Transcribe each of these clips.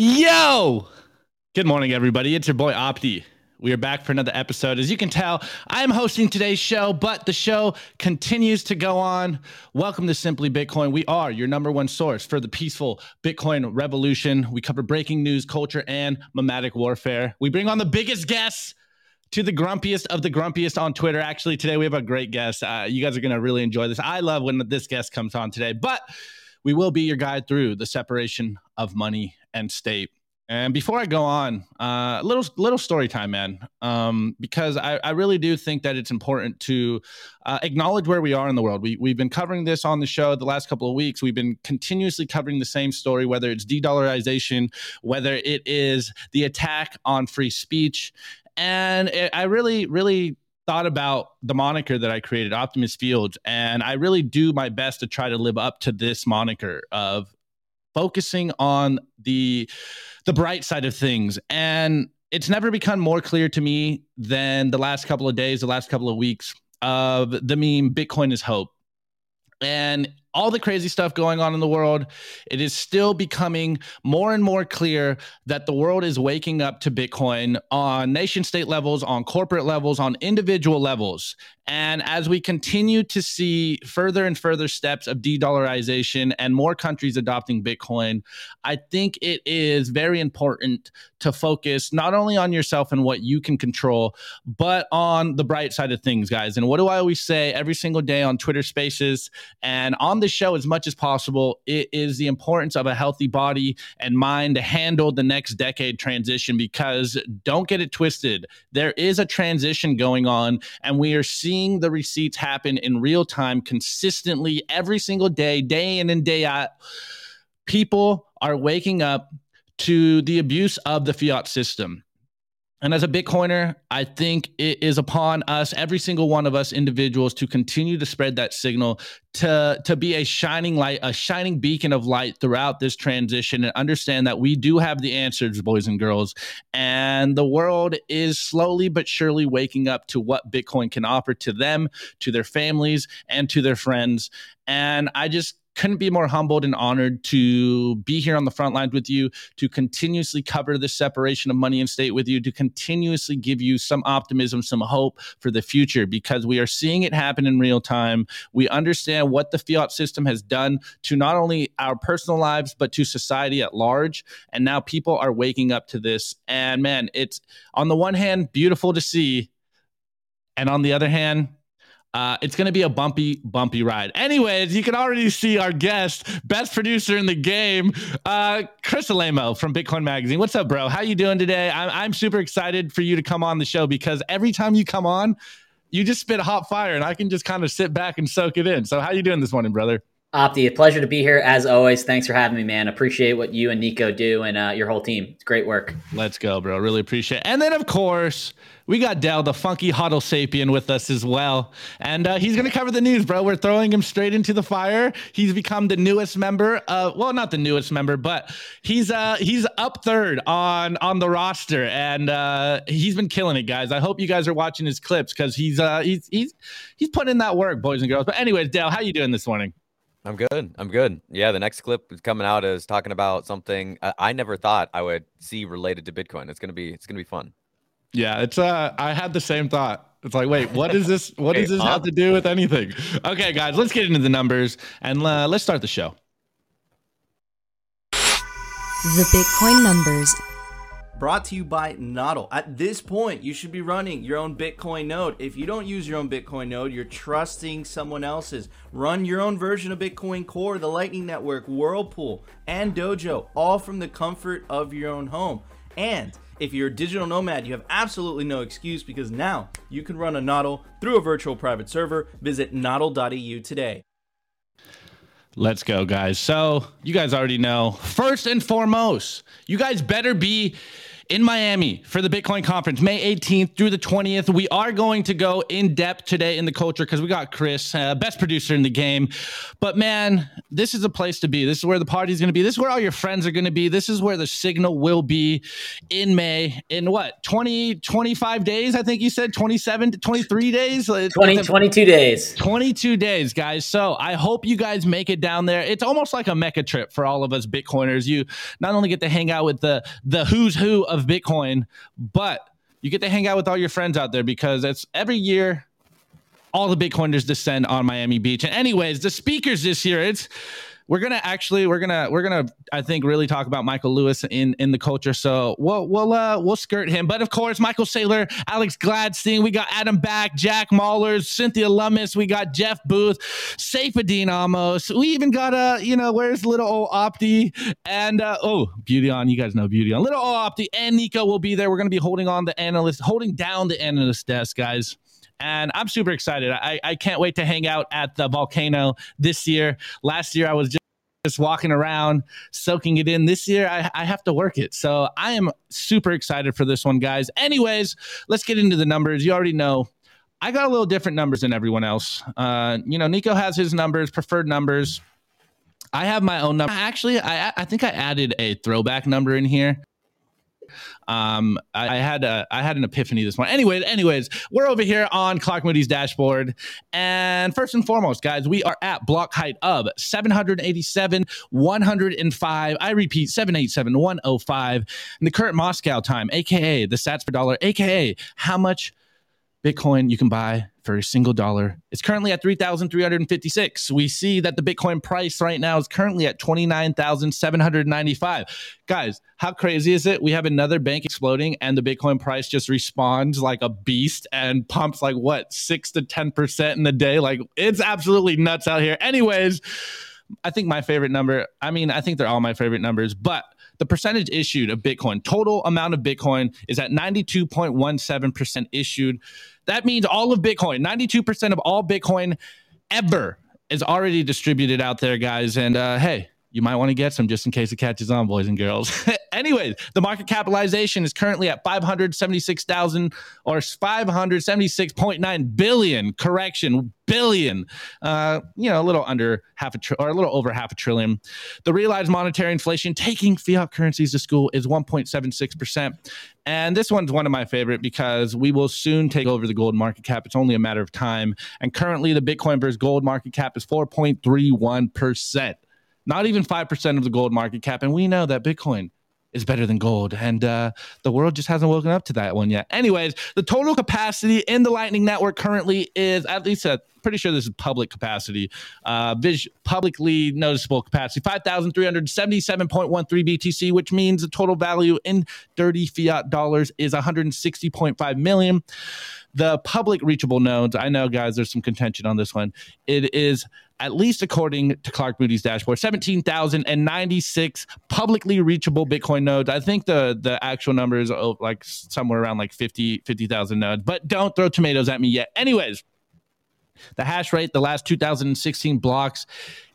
Yo! Good morning, everybody. It's your boy Opti. We are back for another episode. As you can tell, I'm hosting today's show, but the show continues to go on. Welcome to Simply Bitcoin. We are your number one source for the peaceful Bitcoin revolution. We cover breaking news, culture, and memetic warfare. We bring on the biggest guests to the grumpiest of the grumpiest on Twitter. Actually, today we have a great guest. Uh, you guys are going to really enjoy this. I love when this guest comes on today, but we will be your guide through the separation of money and state. And before I go on, a uh, little little story time, man, um, because I, I, really do think that it's important to uh, acknowledge where we are in the world. We we've been covering this on the show the last couple of weeks. We've been continuously covering the same story, whether it's de-dollarization, whether it is the attack on free speech, and it, I really really thought about the moniker that I created, Optimus Fields, and I really do my best to try to live up to this moniker of focusing on the the bright side of things. And it's never become more clear to me than the last couple of days the last couple of weeks of the meme bitcoin is hope. And all the crazy stuff going on in the world, it is still becoming more and more clear that the world is waking up to Bitcoin on nation state levels, on corporate levels, on individual levels. And as we continue to see further and further steps of de dollarization and more countries adopting Bitcoin, I think it is very important to focus not only on yourself and what you can control, but on the bright side of things, guys. And what do I always say every single day on Twitter Spaces and on the show as much as possible? It is the importance of a healthy body and mind to handle the next decade transition because don't get it twisted. There is a transition going on, and we are seeing the receipts happen in real time consistently every single day, day in and day out. People are waking up to the abuse of the fiat system. And as a Bitcoiner, I think it is upon us, every single one of us individuals, to continue to spread that signal, to, to be a shining light, a shining beacon of light throughout this transition, and understand that we do have the answers, boys and girls. And the world is slowly but surely waking up to what Bitcoin can offer to them, to their families, and to their friends. And I just couldn't be more humbled and honored to be here on the front lines with you, to continuously cover the separation of money and state with you, to continuously give you some optimism, some hope for the future, because we are seeing it happen in real time. We understand what the fiat system has done to not only our personal lives, but to society at large. And now people are waking up to this. And man, it's on the one hand, beautiful to see. And on the other hand, uh, it's going to be a bumpy, bumpy ride. Anyways, you can already see our guest, best producer in the game, uh, Chris Alaimo from Bitcoin Magazine. What's up, bro? How you doing today? I'm, I'm super excited for you to come on the show because every time you come on, you just spit hot fire, and I can just kind of sit back and soak it in. So, how you doing this morning, brother? Opti, a pleasure to be here as always. Thanks for having me, man. Appreciate what you and Nico do and uh, your whole team. It's great work. Let's go, bro. Really appreciate it. And then, of course, we got Dell, the funky huddle sapien, with us as well. And uh, he's going to cover the news, bro. We're throwing him straight into the fire. He's become the newest member. Uh, well, not the newest member, but he's uh, he's up third on on the roster, and uh, he's been killing it, guys. I hope you guys are watching his clips because he's uh, he's he's he's putting in that work, boys and girls. But anyways, Dell, how you doing this morning? I'm good. I'm good. Yeah, the next clip is coming out is talking about something I never thought I would see related to Bitcoin. It's gonna be it's gonna be fun. Yeah, it's uh I had the same thought. It's like, wait, what is this? What does this have to do with anything? Okay, guys, let's get into the numbers and uh, let's start the show. The Bitcoin numbers brought to you by Nodl. At this point, you should be running your own Bitcoin node. If you don't use your own Bitcoin node, you're trusting someone else's. Run your own version of Bitcoin Core, the Lightning Network, Whirlpool, and Dojo, all from the comfort of your own home. And if you're a digital nomad, you have absolutely no excuse because now you can run a Nodl through a virtual private server. Visit nodl.eu today. Let's go, guys. So, you guys already know. First and foremost, you guys better be in Miami for the Bitcoin conference, May 18th through the 20th. We are going to go in depth today in the culture because we got Chris, uh, best producer in the game. But man, this is a place to be. This is where the party's going to be. This is where all your friends are going to be. This is where the signal will be in May in what, 20, 25 days? I think you said 27 to 23 days. 20, 22 days. 22 days, guys. So I hope you guys make it down there. It's almost like a mecca trip for all of us Bitcoiners. You not only get to hang out with the the who's who of Bitcoin, but you get to hang out with all your friends out there because it's every year all the Bitcoiners descend on Miami Beach. And anyways, the speakers this year, it's we're gonna actually we're gonna we're gonna I think really talk about Michael Lewis in in the culture. So we'll we'll uh, we'll skirt him. But of course, Michael Saylor, Alex Gladstein, we got Adam Back, Jack Mallers, Cynthia Lummis, we got Jeff Booth, Saifedean Ammous. We even got a uh, you know where's little old Opti and uh, oh Beauty on. You guys know Beauty on. Little old Opti and Nico will be there. We're gonna be holding on the analyst, holding down the analyst desk, guys and I'm super excited. I, I can't wait to hang out at the volcano this year. Last year, I was just just walking around, soaking it in. This year, I, I, have to work it. So I am super excited for this one, guys. Anyways, let's get into the numbers. You already know I got a little different numbers than everyone else. Uh, you know, Nico has his numbers, preferred numbers. I have my own number. Actually, I I think I added a throwback number in here. Um, I, I, had a, I had an epiphany this morning. Anyway, anyways, we're over here on Clark Moody's dashboard, and first and foremost, guys, we are at block height of 787 105. I repeat, 787 105, and the current Moscow time, aka the Sats per dollar, aka how much Bitcoin you can buy for a single dollar. It's currently at 3,356. We see that the Bitcoin price right now is currently at 29,795. Guys, how crazy is it? We have another bank exploding and the Bitcoin price just responds like a beast and pumps like what, 6 to 10% in the day? Like it's absolutely nuts out here. Anyways, I think my favorite number, I mean, I think they're all my favorite numbers, but the percentage issued of Bitcoin, total amount of Bitcoin is at 92.17% issued. That means all of Bitcoin, 92% of all Bitcoin ever is already distributed out there, guys. And uh, hey, you might want to get some just in case it catches on, boys and girls. Anyways, the market capitalization is currently at 576,000 or 576.9 billion, correction, billion. Uh, you know, a little under half a trillion or a little over half a trillion. The realized monetary inflation taking fiat currencies to school is 1.76%. And this one's one of my favorite because we will soon take over the gold market cap. It's only a matter of time. And currently, the Bitcoin versus gold market cap is 4.31% not even 5% of the gold market cap. And we know that Bitcoin is better than gold. And uh, the world just hasn't woken up to that one yet. Anyways, the total capacity in the Lightning Network currently is at least a pretty sure this is public capacity, uh, vis- publicly noticeable capacity, 5,377.13 BTC, which means the total value in dirty fiat dollars is 160.5 million. The public reachable nodes, I know, guys, there's some contention on this one. It is at least according to Clark Moody's dashboard, 17,096 publicly reachable Bitcoin nodes. I think the the actual number is oh, like somewhere around like 50 50,000 nodes, but don't throw tomatoes at me yet. Anyways, the hash rate, the last 2016 blocks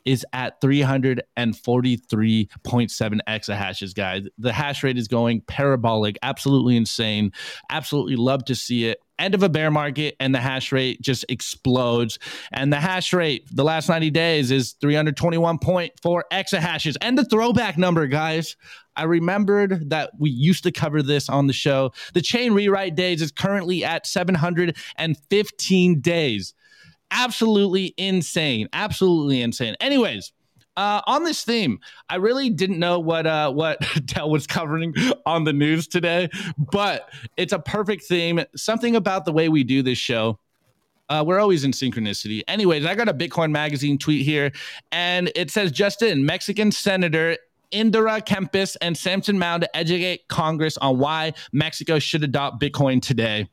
is at 343.7 exahashes, guys. The hash rate is going parabolic, absolutely insane. Absolutely love to see it end of a bear market and the hash rate just explodes. And the hash rate the last 90 days is 321.4 exahashes. And the throwback number, guys. I remembered that we used to cover this on the show. The chain rewrite days is currently at 715 days. Absolutely insane. Absolutely insane. Anyways, uh, on this theme, I really didn't know what uh, what Dell was covering on the news today, but it's a perfect theme. Something about the way we do this show. Uh, we're always in synchronicity. Anyways, I got a Bitcoin Magazine tweet here, and it says Justin, Mexican Senator Indira Kempis and Samson Mow to educate Congress on why Mexico should adopt Bitcoin today.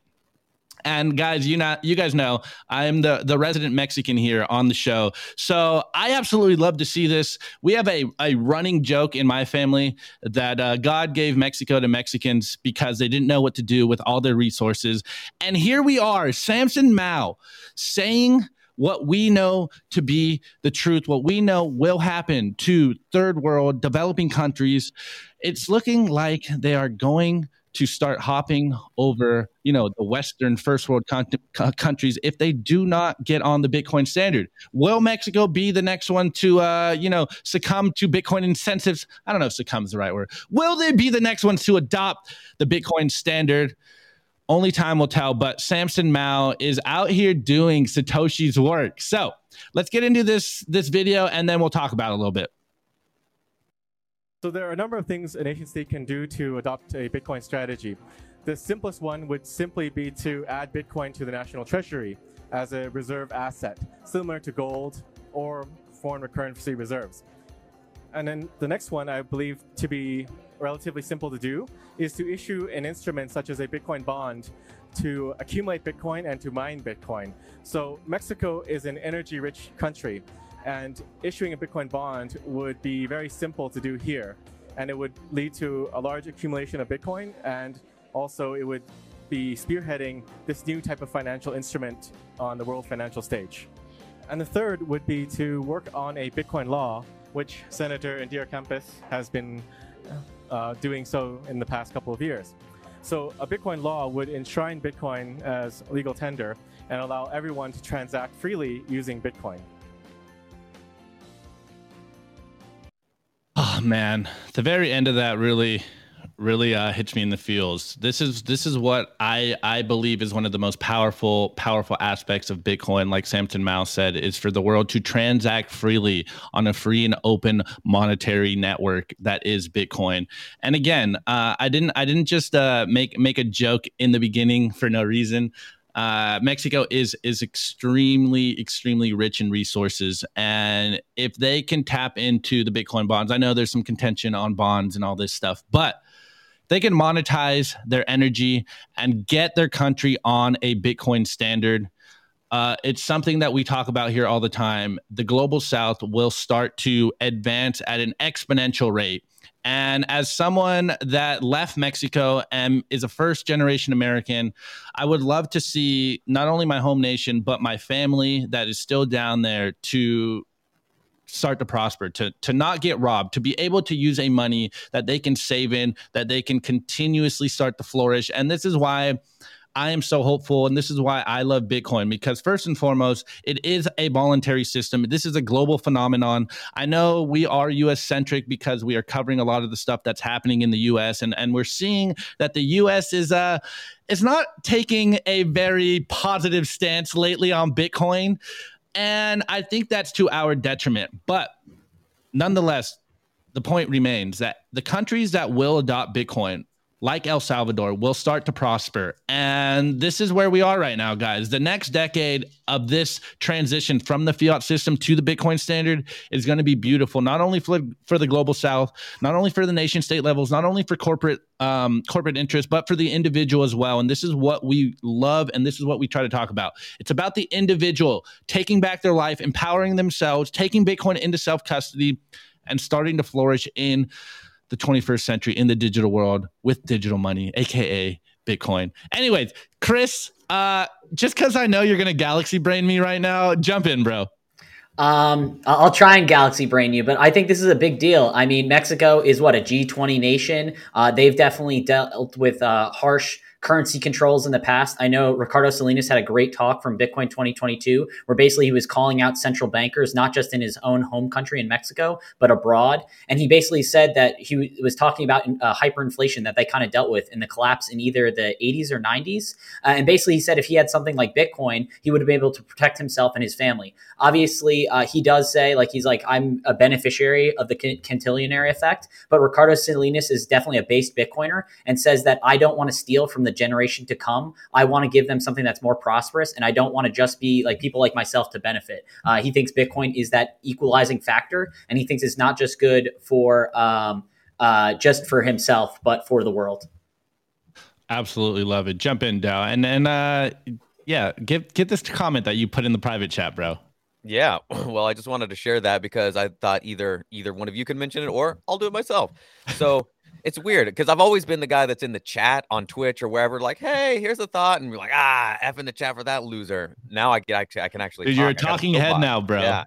And guys, you know, you guys know I am the the resident Mexican here on the show, so I absolutely love to see this. We have a a running joke in my family that uh, God gave Mexico to Mexicans because they didn't know what to do with all their resources, and here we are, Samson Mow saying what we know to be the truth, what we know will happen to third world developing countries. It's looking like they are going to start hopping over, you know, the Western first world con- countries if they do not get on the Bitcoin standard. Will Mexico be the next one to, uh, you know, succumb to Bitcoin incentives? I don't know if succumb is the right word. Will they be the next ones to adopt the Bitcoin standard? Only time will tell. But Samson Mow is out here doing Satoshi's work. So let's get into this this video, and then we'll talk about it a little bit. So there are a number of things a nation state can do to adopt a Bitcoin strategy. The simplest one would simply be to add Bitcoin to the national treasury as a reserve asset, similar to gold or foreign currency reserves. And then the next one I believe to be relatively simple to do is to issue an instrument such as a Bitcoin bond to accumulate Bitcoin and to mine Bitcoin. So Mexico is an energy rich country. And issuing a Bitcoin bond would be very simple to do here. And it would lead to a large accumulation of Bitcoin. And also, it would be spearheading this new type of financial instrument on the world financial stage. And the third would be to work on a Bitcoin law, which Senator Indira Kempis has been uh, doing so in the past couple of years. So, a Bitcoin law would enshrine Bitcoin as legal tender and allow everyone to transact freely using Bitcoin. Man, the very end of that really really uh, hits me in the feels. This is this is what I I believe is one of the most powerful powerful aspects of Bitcoin. Like Samson Mow said, is for the world to transact freely on a free and open monetary network that is Bitcoin. And again, uh, I didn't I didn't just uh, make make a joke in the beginning for no reason uh, Mexico is is extremely extremely rich in resources, and if they can tap into the Bitcoin bonds, I know there's some contention on bonds and all this stuff, but they can monetize their energy and get their country on a Bitcoin standard. Uh, it's something that we talk about here all the time. The global south will start to advance at an exponential rate and as someone that left Mexico and is a first generation American, I would love to see not only my home nation, but my family that is still down there to start to prosper, to, to not get robbed, to be able to use a money that they can save in, that they can continuously start to flourish. And this is why I am so hopeful. And this is why I love Bitcoin because, first and foremost, it is a voluntary system. This is a global phenomenon. I know we are US centric because we are covering a lot of the stuff that's happening in the US. And, and we're seeing that the US is, uh, is not taking a very positive stance lately on Bitcoin. And I think that's to our detriment. But nonetheless, the point remains that the countries that will adopt Bitcoin like El Salvador, will start to prosper. And this is where we are right now, guys. The next decade of this transition from the fiat system to the Bitcoin standard is going to be beautiful, not only for, for the global south, not only for the nation state levels, not only for corporate um, corporate interests, but for the individual as well. And this is what we love, and this is what we try to talk about. It's about the individual taking back their life, empowering themselves, taking Bitcoin into self custody, and starting to flourish in the 21st century in the digital world with digital money, aka Bitcoin. Anyways, Chris, uh, just because I know you're gonna galaxy brain me right now, jump in, bro. Um, I'll try and galaxy brain you, but I think this is a big deal. I mean, Mexico is what a G20 nation. Uh, they've definitely dealt with uh, harsh currency controls in the past. I know Ricardo Salinas had a great talk from Bitcoin 2022, where basically he was calling out central bankers, not just in his own home country in Mexico, but abroad. And he basically said that he was talking about uh, hyperinflation that they kind of dealt with in the collapse in either the 80s or 90s. Uh, and basically, he said if he had something like Bitcoin, he would have been able to protect himself and his family. Obviously, uh, he does say, like, he's like, I'm a beneficiary of the cantillionary effect. But Ricardo Salinas is definitely a based Bitcoiner and says that I don't want to steal from the the generation to come. I want to give them something that's more prosperous, and I don't want to just be like people like myself to benefit. Uh, he thinks Bitcoin is that equalizing factor, and he thinks it's not just good for um, uh, just for himself, but for the world. Absolutely love it. Jump in, Dow, and and uh, yeah, get get this comment that you put in the private chat, bro. Yeah, well, I just wanted to share that because I thought either either one of you can mention it or I'll do it myself. So it's weird because I've always been the guy that's in the chat on Twitch or wherever, like, hey, here's a thought, and we're like, ah, f in the chat for that loser. Now I get I, I can actually. Dude, talk. you're a talking head now, bro. Yeah.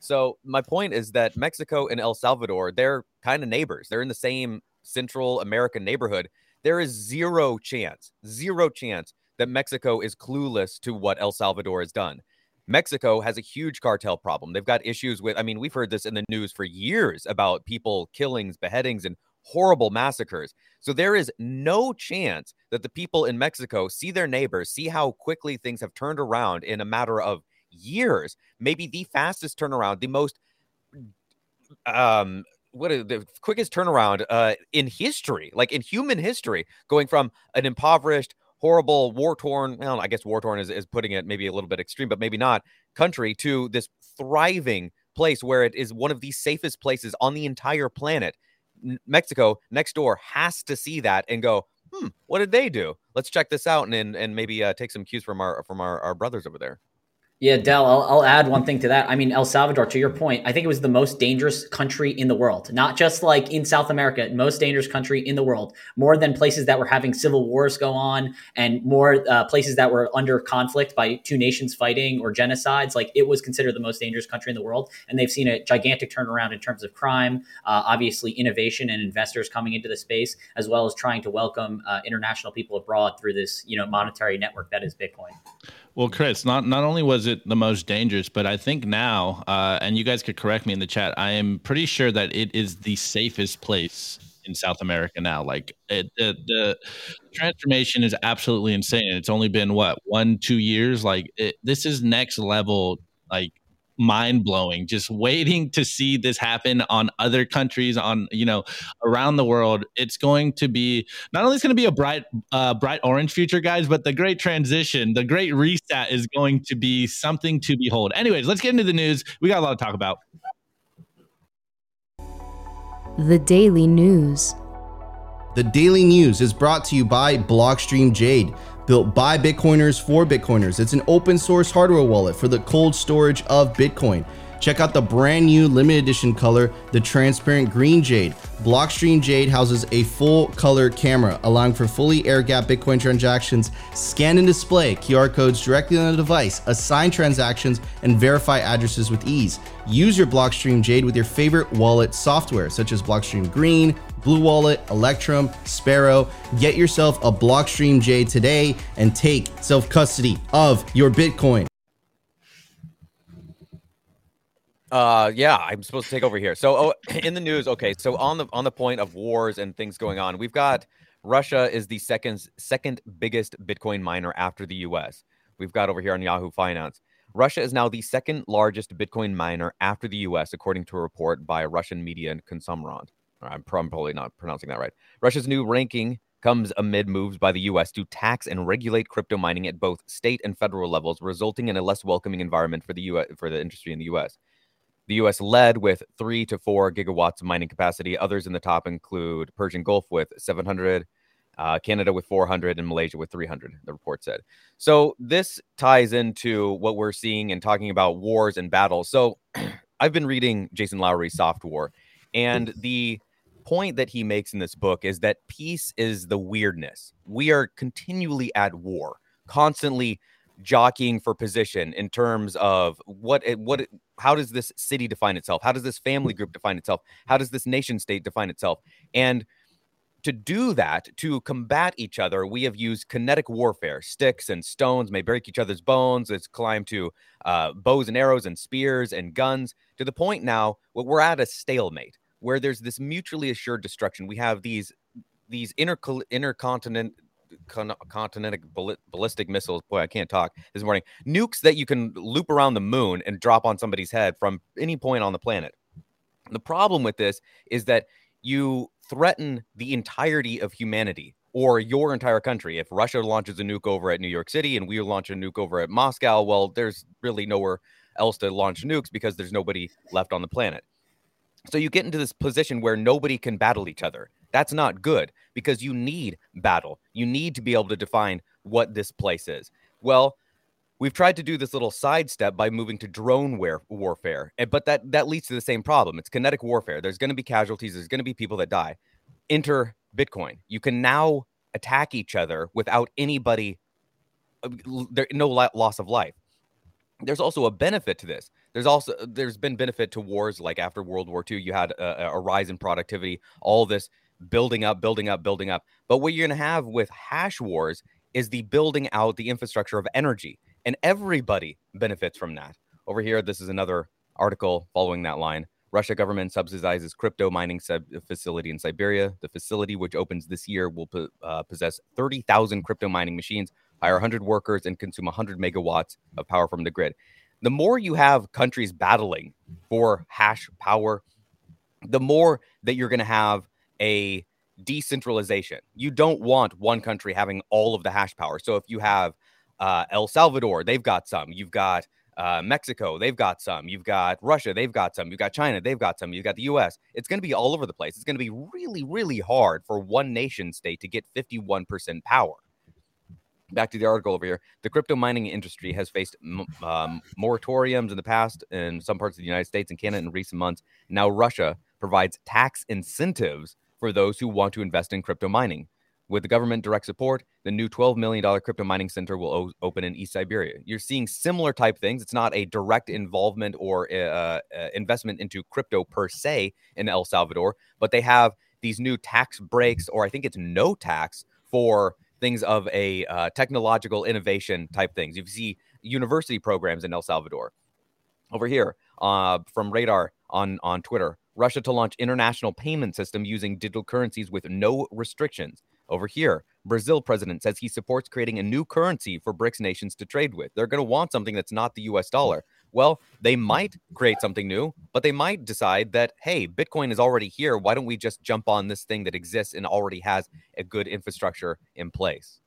So my point is that Mexico and El Salvador, they're kind of neighbors. They're in the same Central American neighborhood. There is zero chance, zero chance that Mexico is clueless to what El Salvador has done. Mexico has a huge cartel problem. They've got issues with, I mean, we've heard this in the news for years about people killings, beheadings, and horrible massacres. So there is no chance that the people in Mexico see their neighbors, see how quickly things have turned around in a matter of years, maybe the fastest turnaround, the most um what is the quickest turnaround uh in history, like in human history, going from an impoverished, horrible, war torn, well, I guess war torn is, is putting it maybe a little bit extreme, but maybe not country to this thriving place where it is one of the safest places on the entire planet. Mexico next door has to see that and go, hmm, what did they do? Let's check this out and and, and maybe uh, take some cues from our from our, our brothers over there. Yeah, Dell, I'll, I'll, add one thing to that. I mean, El Salvador, to your point, I think it was the most dangerous country in the world, not just like in South America, most dangerous country in the world, more than places that were having civil wars go on and more uh, places that were under conflict by two nations fighting or genocides. Like it was considered the most dangerous country in the world. And they've seen a gigantic turnaround in terms of crime, uh, obviously, innovation and investors coming into the space, as well as trying to welcome uh, international people abroad through this, you know, monetary network that is Bitcoin. Well, Chris, not not only was it the most dangerous, but I think now, uh, and you guys could correct me in the chat, I am pretty sure that it is the safest place in South America now. Like it, the, the transformation is absolutely insane. It's only been what one, two years. Like it, this is next level. Like mind blowing. Just waiting to see this happen on other countries, on you know, around the world. It's going to be not only it's going to be a bright, uh, bright orange future, guys, but the great transition, the great reset is going to be something to behold. Anyways, let's get into the news. We got a lot to talk about. The Daily News. The Daily News is brought to you by Blockstream Jade built by Bitcoiners for Bitcoiners. It's an open source hardware wallet for the cold storage of Bitcoin. Check out the brand new limited edition color, the transparent green jade. Blockstream Jade houses a full color camera, allowing for fully air gap Bitcoin transactions, scan and display QR codes directly on the device, assign transactions, and verify addresses with ease. Use your Blockstream Jade with your favorite wallet software, such as Blockstream Green, Blue Wallet, Electrum, Sparrow. Get yourself a Blockstream Jade today and take self custody of your Bitcoin. Uh, yeah, I'm supposed to take over here. So, oh, in the news, okay. So on the on the point of wars and things going on, we've got Russia is the second second biggest Bitcoin miner after the U.S. We've got over here on Yahoo Finance. Russia is now the second largest Bitcoin miner after the U.S., according to a report by Russian media and Komsomolets. I'm probably not pronouncing that right. Russia's new ranking comes amid moves by the U.S. to tax and regulate crypto mining at both state and federal levels, resulting in a less welcoming environment for the U.S. for the industry in the U.S. The U.S. led with three to four gigawatts of mining capacity. Others in the top include Persian Gulf with 700, uh, Canada with 400, and Malaysia with 300. The report said. So this ties into what we're seeing and talking about wars and battles. So I've been reading Jason Lowery's Soft War, and the point that he makes in this book is that peace is the weirdness. We are continually at war, constantly jockeying for position in terms of what it, what it, how does this city define itself? How does this family group define itself? How does this nation state define itself? And to do that, to combat each other, we have used kinetic warfare. Sticks and stones may break each other's bones. It's climbed to uh, bows and arrows and spears and guns to the point now where we're at a stalemate where there's this mutually assured destruction. We have these these inter intercontinent con- ballistic missiles. Boy, I can't talk this morning. Nukes that you can loop around the moon and drop on somebody's head from any point on the planet. The problem with this is that you threaten the entirety of humanity or your entire country. If Russia launches a nuke over at New York City and we launch a nuke over at Moscow, well, there's really nowhere else to launch nukes because there's nobody left on the planet. So you get into this position where nobody can battle each other. That's not good because you need battle. You need to be able to define what this place is. Well, we've tried to do this little sidestep by moving to drone war- warfare, eh, but that that leads to the same problem. It's kinetic warfare. There's going to be casualties. There's going to be people that die. Enter Bitcoin. You can now attack each other without anybody. Uh, there no loss of life. There's also a benefit to this. There's also there's been benefit to wars like after World War II. You had a, a rise in productivity. All this building up, building up, building up. But what you're going to have with hash wars is the building out the infrastructure of energy, and everybody benefits from that. Over here, this is another article following that line. Russia government subsidizes crypto mining sub- facility in Siberia. The facility, which opens this year, will uh, possess 30,000 crypto mining machines, hire 100 workers, and consume 100 megawatts of power from the grid. The more you have countries battling for hash power, the more that you're going to have a decentralization. You don't want one country having all of the hash power. So if you have uh, El Salvador, they've got some. You've got uh, Mexico, they've got some. You've got Russia, they've got some. You've got China, they've got some. You've got the US. It's going to be all over the place. It's going to be really, really hard for one nation state to get 51% power. Back to the article over here. The crypto mining industry has faced um, moratoriums in the past in some parts of the United States and Canada in recent months. Now, Russia provides tax incentives for those who want to invest in crypto mining. With the government direct support, the new $12 million crypto mining center will o- open in East Siberia. You're seeing similar type things. It's not a direct involvement or uh, uh, investment into crypto per se in El Salvador, but they have these new tax breaks, or I think it's no tax for things of a uh, technological innovation type things. You see university programs in El Salvador. Over here, uh, from Radar on on Twitter, Russia to launch international payment system using digital currencies with no restrictions. Over here, Brazil president says he supports creating a new currency for BRICS nations to trade with. They're going to want something that's not the US dollar. Well, they might create something new, but they might decide that, hey, Bitcoin is already here. Why don't we just jump on this thing that exists and already has a good infrastructure in place?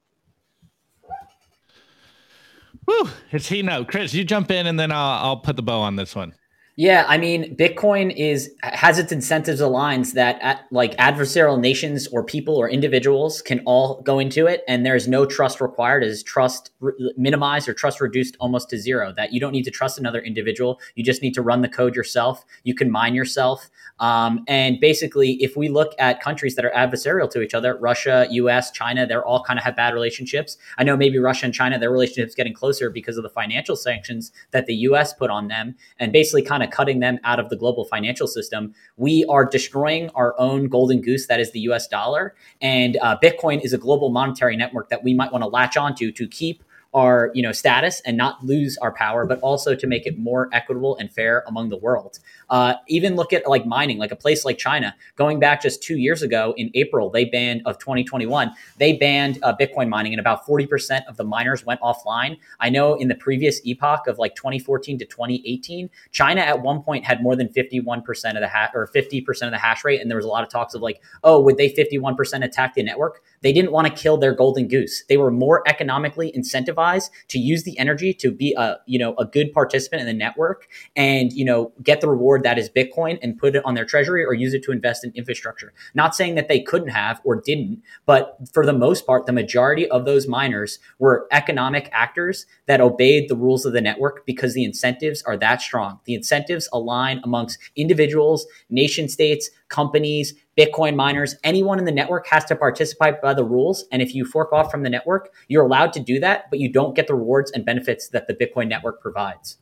Woo, it's he no. Chris, you jump in and then I'll, I'll put the bow on this one. Yeah, I mean, Bitcoin is has its incentives aligned that at, like adversarial nations or people or individuals can all go into it, and there's no trust required. Is trust re- minimized or trust reduced almost to zero? That you don't need to trust another individual. You just need to run the code yourself. You can mine yourself. Um, and basically, if we look at countries that are adversarial to each other, Russia, U.S., China, they're all kind of have bad relationships. I know maybe Russia and China, their relationships getting closer because of the financial sanctions that the U.S. put on them, and basically kind of cutting them out of the global financial system. We are destroying our own golden goose that is the U.S. dollar, and uh, Bitcoin is a global monetary network that we might want to latch onto to keep our you know status and not lose our power, but also to make it more equitable and fair among the world. Uh, even look at like mining, like a place like China. Going back just two years ago in April, they banned of 2021, they banned uh, Bitcoin mining, and about 40% of the miners went offline. I know in the previous epoch of like 2014 to 2018, China at one point had more than 51% of the hash or 50% of the hash rate, and there was a lot of talks of like, oh, would they 51% attack the network? They didn't want to kill their golden goose. They were more economically incentivized to use the energy to be a you know a good participant in the network and you know get the reward that is Bitcoin and put it on their treasury or use it to invest in infrastructure. Not saying that they couldn't have or didn't, but for the most part, the majority of those miners were economic actors that obeyed the rules of the network because the incentives are that strong. The incentives align amongst individuals, nation states, companies, Bitcoin miners, anyone in the network has to participate by the rules. And if you fork off from the network, you're allowed to do that, but you don't get the rewards and benefits that the Bitcoin network provides.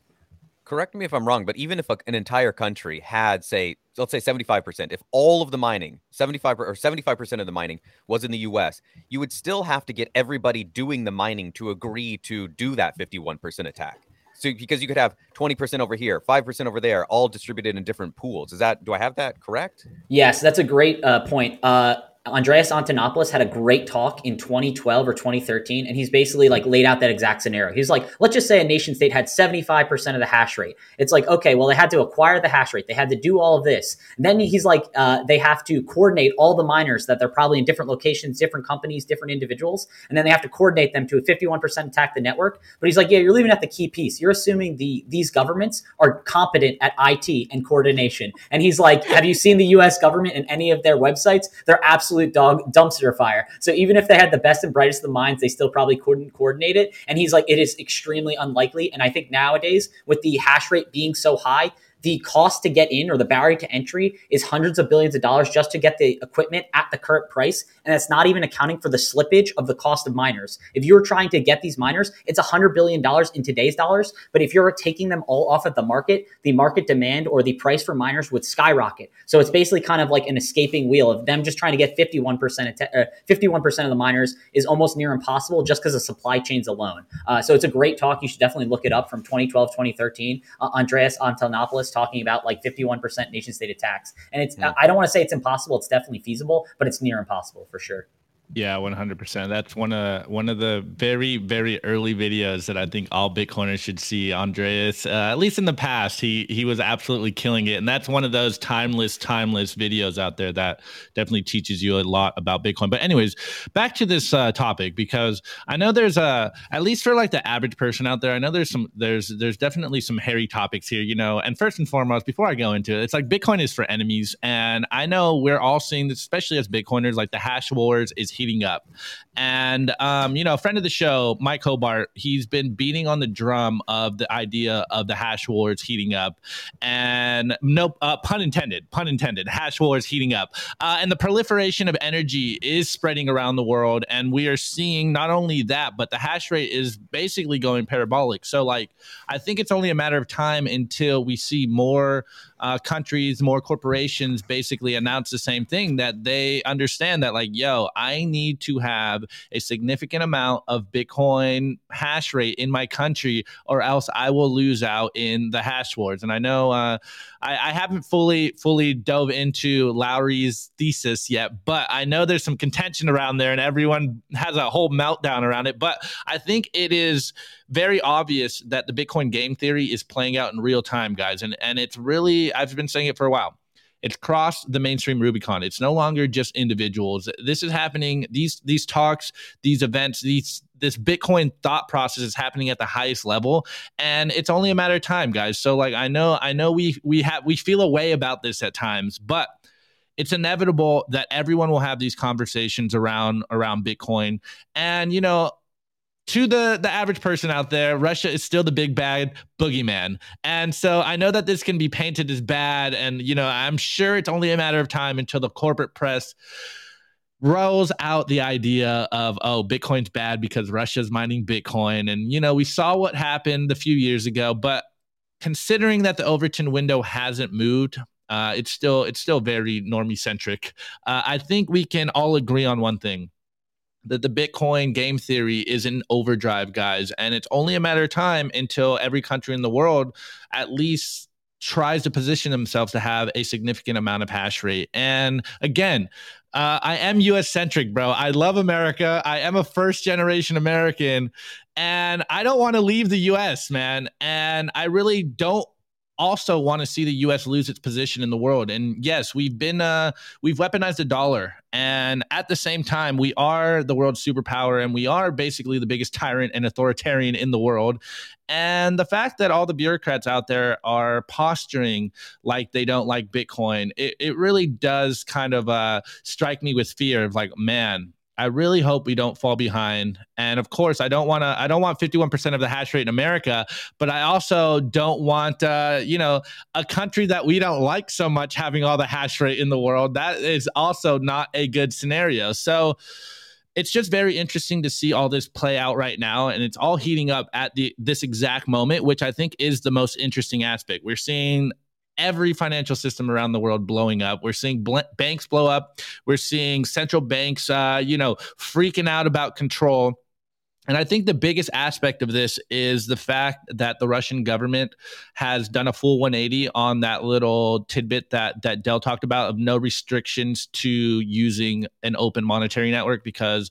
Correct me if I'm wrong, but even if a, an entire country had, say, let's say 75%, if all of the mining, 75 or 75% of the mining was in the US, you would still have to get everybody doing the mining to agree to do that 51% attack. So because you could have 20% over here, 5% over there, all distributed in different pools. Is that do I have that correct? Yes, that's a great uh, point. Uh, Andreas Antonopoulos had a great talk in 2012 or 2013, and he's basically like laid out that exact scenario. He's like, let's just say a nation state had 75% of the hash rate. It's like, okay, well, they had to acquire the hash rate, they had to do all of this. And then he's like, uh, they have to coordinate all the miners that they're probably in different locations, different companies, different individuals, and then they have to coordinate them to a 51% attack the network. But he's like, yeah, you're leaving out the key piece. You're assuming the these governments are competent at IT and coordination. And he's like, have you seen the U.S. government in any of their websites? They're absolutely absolute dog dumpster fire. So even if they had the best and brightest of the minds, they still probably couldn't coordinate it. And he's like, it is extremely unlikely. And I think nowadays, with the hash rate being so high, the cost to get in or the barrier to entry is hundreds of billions of dollars just to get the equipment at the current price. And that's not even accounting for the slippage of the cost of miners. If you're trying to get these miners, it's $100 billion in today's dollars. But if you're taking them all off at the market, the market demand or the price for miners would skyrocket. So it's basically kind of like an escaping wheel of them just trying to get 51% of, te- uh, 51% of the miners is almost near impossible just because of supply chains alone. Uh, so it's a great talk. You should definitely look it up from 2012, 2013. Uh, Andreas Antonopoulos talking about like 51% nation state attacks. And it's, hmm. I don't want to say it's impossible. It's definitely feasible, but it's near impossible for sure. Yeah, one hundred percent. That's one of one of the very very early videos that I think all Bitcoiners should see. Andreas, uh, at least in the past, he he was absolutely killing it, and that's one of those timeless timeless videos out there that definitely teaches you a lot about Bitcoin. But anyways, back to this uh, topic because I know there's a at least for like the average person out there, I know there's some there's there's definitely some hairy topics here, you know. And first and foremost, before I go into it, it's like Bitcoin is for enemies, and I know we're all seeing this, especially as Bitcoiners, like the hash wars is heating up. And um, you know, a friend of the show, Mike Hobart, he's been beating on the drum of the idea of the hash wars heating up, and no uh, pun intended, pun intended, hash wars heating up, uh, and the proliferation of energy is spreading around the world, and we are seeing not only that, but the hash rate is basically going parabolic. So, like, I think it's only a matter of time until we see more uh, countries, more corporations basically announce the same thing that they understand that, like, yo, I need to have a significant amount of Bitcoin hash rate in my country, or else I will lose out in the hash wars. And I know uh, I, I haven't fully fully dove into Lowery's thesis yet, but I know there's some contention around there, and everyone has a whole meltdown around it. But I think it is very obvious that the Bitcoin game theory is playing out in real time, guys. And and it's really I've been saying it for a while. It's crossed the mainstream Rubicon. It's no longer just individuals. This is happening. These these talks, these events, these this Bitcoin thought process is happening at the highest level, and it's only a matter of time, guys. So like I know I know we we have we feel a way about this at times, but it's inevitable that everyone will have these conversations around around Bitcoin. And you know, to the the average person out there, Russia is still the big bad boogeyman. And so I know that this can be painted as bad and you know, I'm sure it's only a matter of time until the corporate press rolls out the idea of oh bitcoin's bad because russia's mining bitcoin. And you know we saw what happened a few years ago but considering that the overton window hasn't moved uh, it's still it's still very normie centric uh, i think we can all agree on one thing that the Bitcoin game theory is in overdrive, guys. And it's only a matter of time until every country in the world at least tries to position themselves to have a significant amount of hash rate. And again, uh, I am US centric, bro. I love America. I am a first generation American and I don't want to leave the US, man. And I really don't also want to see the U.S. lose its position in the world. And yes, we've been uh, we've weaponized the dollar, and at the same time, we are the world's superpower, and we are basically the biggest tyrant and authoritarian in the world. And the fact that all the bureaucrats out there are posturing like they don't like Bitcoin, it, it really does kind of uh, strike me with fear of like, man, I really hope we don't fall behind. And of course, I don't want to. I don't want 51% of the hash rate in America, but I also don't want, uh, you know, a country that we don't like so much having all the hash rate in the world. That is also not a good scenario. So it's just very interesting to see all this play out right now and it's all heating up at the this exact moment which i think is the most interesting aspect we're seeing every financial system around the world blowing up. We're seeing bl- banks blow up. We're seeing central banks, uh, you know, freaking out about control. And I think the biggest aspect of this is the fact that the Russian government has done a full 180 on that little tidbit that that Dell talked about of no restrictions to using an open monetary network because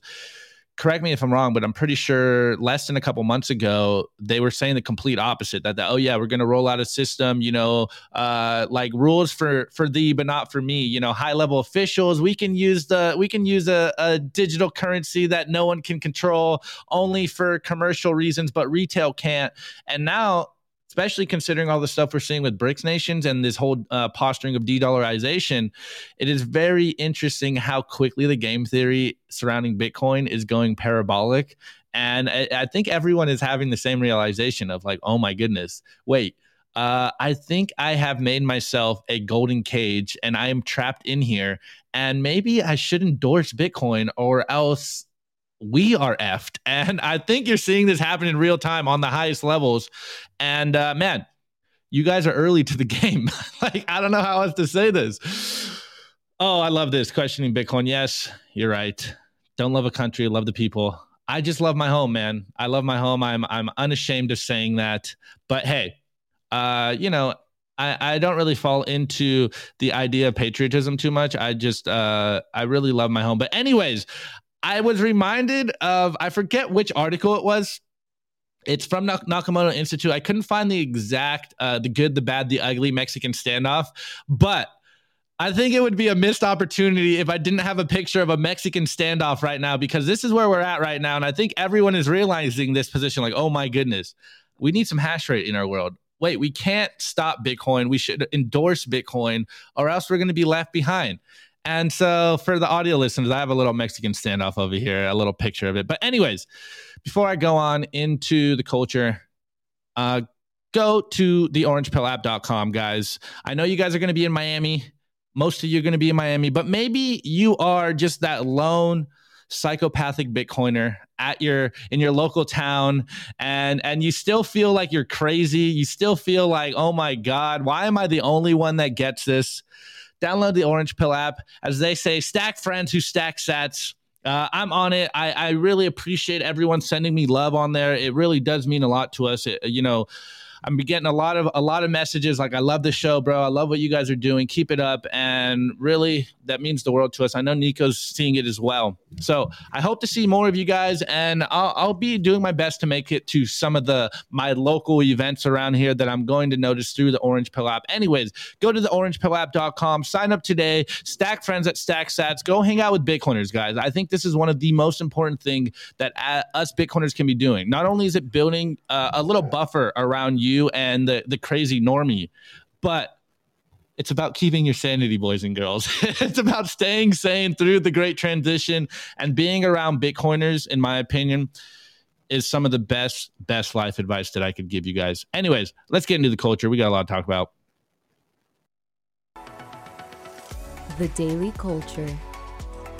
correct me if I'm wrong, but I'm pretty sure less than a couple months ago they were saying the complete opposite. That the, oh yeah, we're going to roll out a system, you know, uh, like rules for for thee but not for me. You know, high level officials. We can use the we can use a, a digital currency that no one can control, only for commercial reasons, but retail can't. And now especially considering all the stuff we're seeing with BRICS nations and this whole uh, posturing of de-dollarization, it is very interesting how quickly the game theory surrounding Bitcoin is going parabolic. And I, I think everyone is having the same realization of like, oh my goodness, wait, uh, I think I have made myself a golden cage and I am trapped in here. And maybe I should endorse Bitcoin or else we are effed. And I think you're seeing this happen in real time on the highest levels. And uh, man, you guys are early to the game. like, I don't know how else to say this. Oh, I love this. Questioning Bitcoin. Yes, you're right. Don't love a country, love the people. I just love my home, man. I love my home. I'm I'm unashamed of saying that. But hey, uh, you know, I, I don't really fall into the idea of patriotism too much. I just uh I really love my home. But anyways, I was reminded of I forget which article it was. It's from Nak- Nakamoto Institute. I couldn't find the exact uh the good, the bad, the ugly Mexican standoff, but I think it would be a missed opportunity if I didn't have a picture of a Mexican standoff right now because this is where we're at right now. And I think everyone is realizing this position like, oh my goodness, we need some hash rate in our world. Wait, we can't stop Bitcoin. We should endorse Bitcoin or else we're going to be left behind. And so for the audio listeners, I have a little Mexican standoff over here, a little picture of it. But, anyways, before I go on into the culture, uh, go to the orangepillapp.com, guys. I know you guys are going to be in Miami most of you are going to be in Miami, but maybe you are just that lone psychopathic bitcoiner at your in your local town and and you still feel like you're crazy you still feel like oh my god why am i the only one that gets this download the orange pill app as they say stack friends who stack sats uh, I'm on it. I, I really appreciate everyone sending me love on there. It really does mean a lot to us. It, you know, I'm getting a lot of a lot of messages like I love the show, bro. I love what you guys are doing. Keep it up, and really that means the world to us. I know Nico's seeing it as well. So I hope to see more of you guys, and I'll, I'll be doing my best to make it to some of the my local events around here that I'm going to notice through the Orange Pill app. Anyways, go to the orangepillapp.com, sign up today, stack friends at Stack Sats, go hang out with Bitcoiners, guys. I think this is one of the most important thing that uh, us Bitcoiners can be doing. Not only is it building uh, a little buffer around you and the the crazy normie, but it's about keeping your sanity, boys and girls. it's about staying sane through the great transition and being around Bitcoiners, in my opinion, is some of the best, best life advice that I could give you guys. Anyways, let's get into the culture. We got a lot to talk about. The Daily Culture.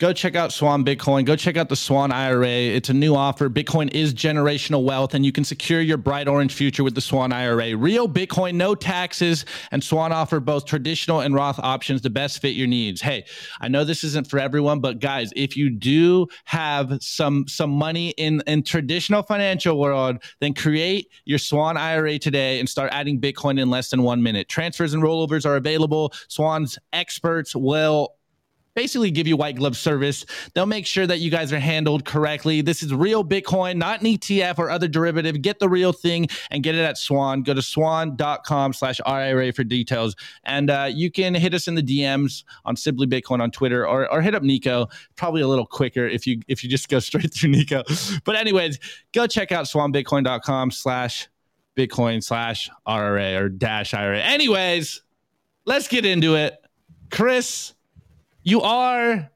go check out Swan Bitcoin. Go check out the Swan IRA. It's a new offer. Bitcoin is generational wealth, and you can secure your bright orange future with the Swan IRA. Real Bitcoin, no taxes, and Swan offer both traditional and Roth options to best fit your needs. Hey, I know this isn't for everyone, but guys, if you do have some some money in in traditional financial world, then create your Swan IRA today and start adding Bitcoin in less than one minute. Transfers and rollovers are available. Swan's experts will basically give you white glove service. They'll make sure that you guys are handled correctly. This is real Bitcoin, not an ETF or other derivative. Get the real thing and get it at Swan. Go to swan.com slash IRA for details. And uh, you can hit us in the DMs on Simply Bitcoin on Twitter or, or hit up Nico. Probably a little quicker if you if you just go straight through Nico. But anyways, go check out swanbitcoin.com slash Bitcoin slash RRA or dash IRA. Anyways, let's get into it. Chris, you are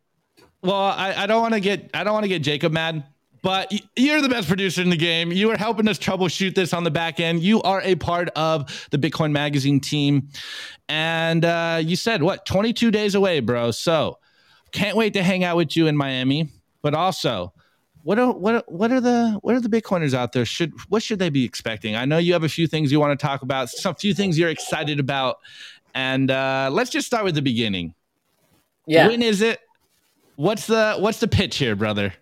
well i, I don't want to get i don't want to get jacob mad but you're the best producer in the game. You are helping us troubleshoot this on the back end. You are a part of the bitcoin magazine team. And uh, you said what 22 days away bro. So can't wait to hang out with you in miami. But also what are what what are the what are the bitcoiners out there? Should what should they be expecting? I know you have a few things you want to talk about some few things you're excited about. And uh, let's just start with the beginning Yeah. when is it? What's the what's the pitch here, brother?